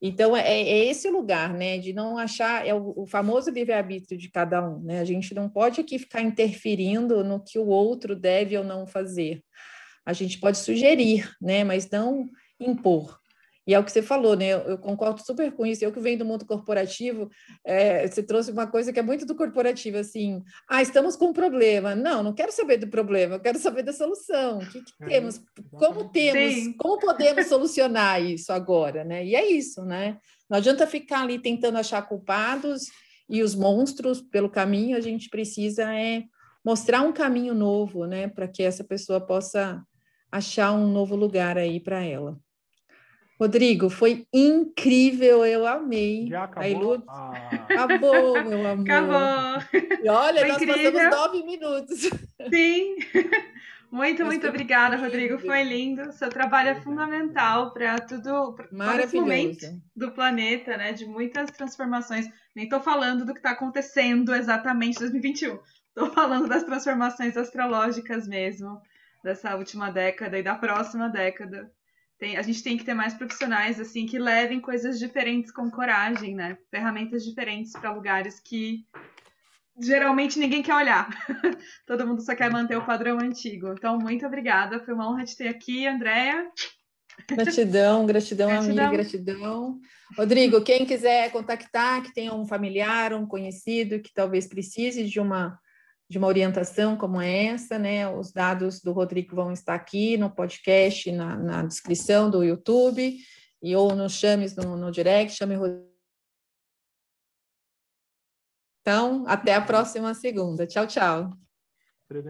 então, é, é, esse o lugar, né, de não achar, é o, o famoso livre-arbítrio de cada um, né, a gente não pode aqui ficar interferindo no que o outro deve ou não fazer. A gente pode sugerir, né, mas não impor. E é o que você falou, né? Eu, concordo super com isso. Eu que venho do mundo corporativo, é, você trouxe uma coisa que é muito do corporativo, assim. Ah, estamos com um problema. Não, não quero saber do problema, eu quero saber da solução. O que, que é, temos? Como temos? Sim. Como podemos solucionar isso agora, né? E é isso, né? Não adianta ficar ali tentando achar culpados e os monstros pelo caminho. A gente precisa é mostrar um caminho novo, né? Para que essa pessoa possa achar um novo lugar aí para ela. Rodrigo, foi incrível, eu amei. Já acabou? Lu... Ah. Acabou, meu amor. Acabou. E olha, foi nós incrível. passamos nove minutos. Sim. Muito, muito obrigada, Rodrigo. Foi lindo. Seu trabalho é fundamental para tudo, para esse momento do planeta, né? De muitas transformações. Nem estou falando do que está acontecendo exatamente em 2021. Estou falando das transformações astrológicas mesmo, dessa última década e da próxima década. Tem, a gente tem que ter mais profissionais assim que levem coisas diferentes com coragem, né? Ferramentas diferentes para lugares que geralmente ninguém quer olhar. Todo mundo só quer manter o padrão antigo. Então, muito obrigada. Foi uma honra te ter aqui, Andréia. Gratidão, gratidão, gratidão, amiga, gratidão. Rodrigo, quem quiser contactar, que tenha um familiar, um conhecido que talvez precise de uma de uma orientação como essa, né? Os dados do Rodrigo vão estar aqui no podcast, na, na descrição do YouTube, e ou nos chames no, no direct, chame Rodrigo. Então, até a próxima segunda. Tchau, tchau.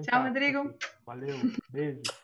Tchau, Rodrigo. Valeu, beijo.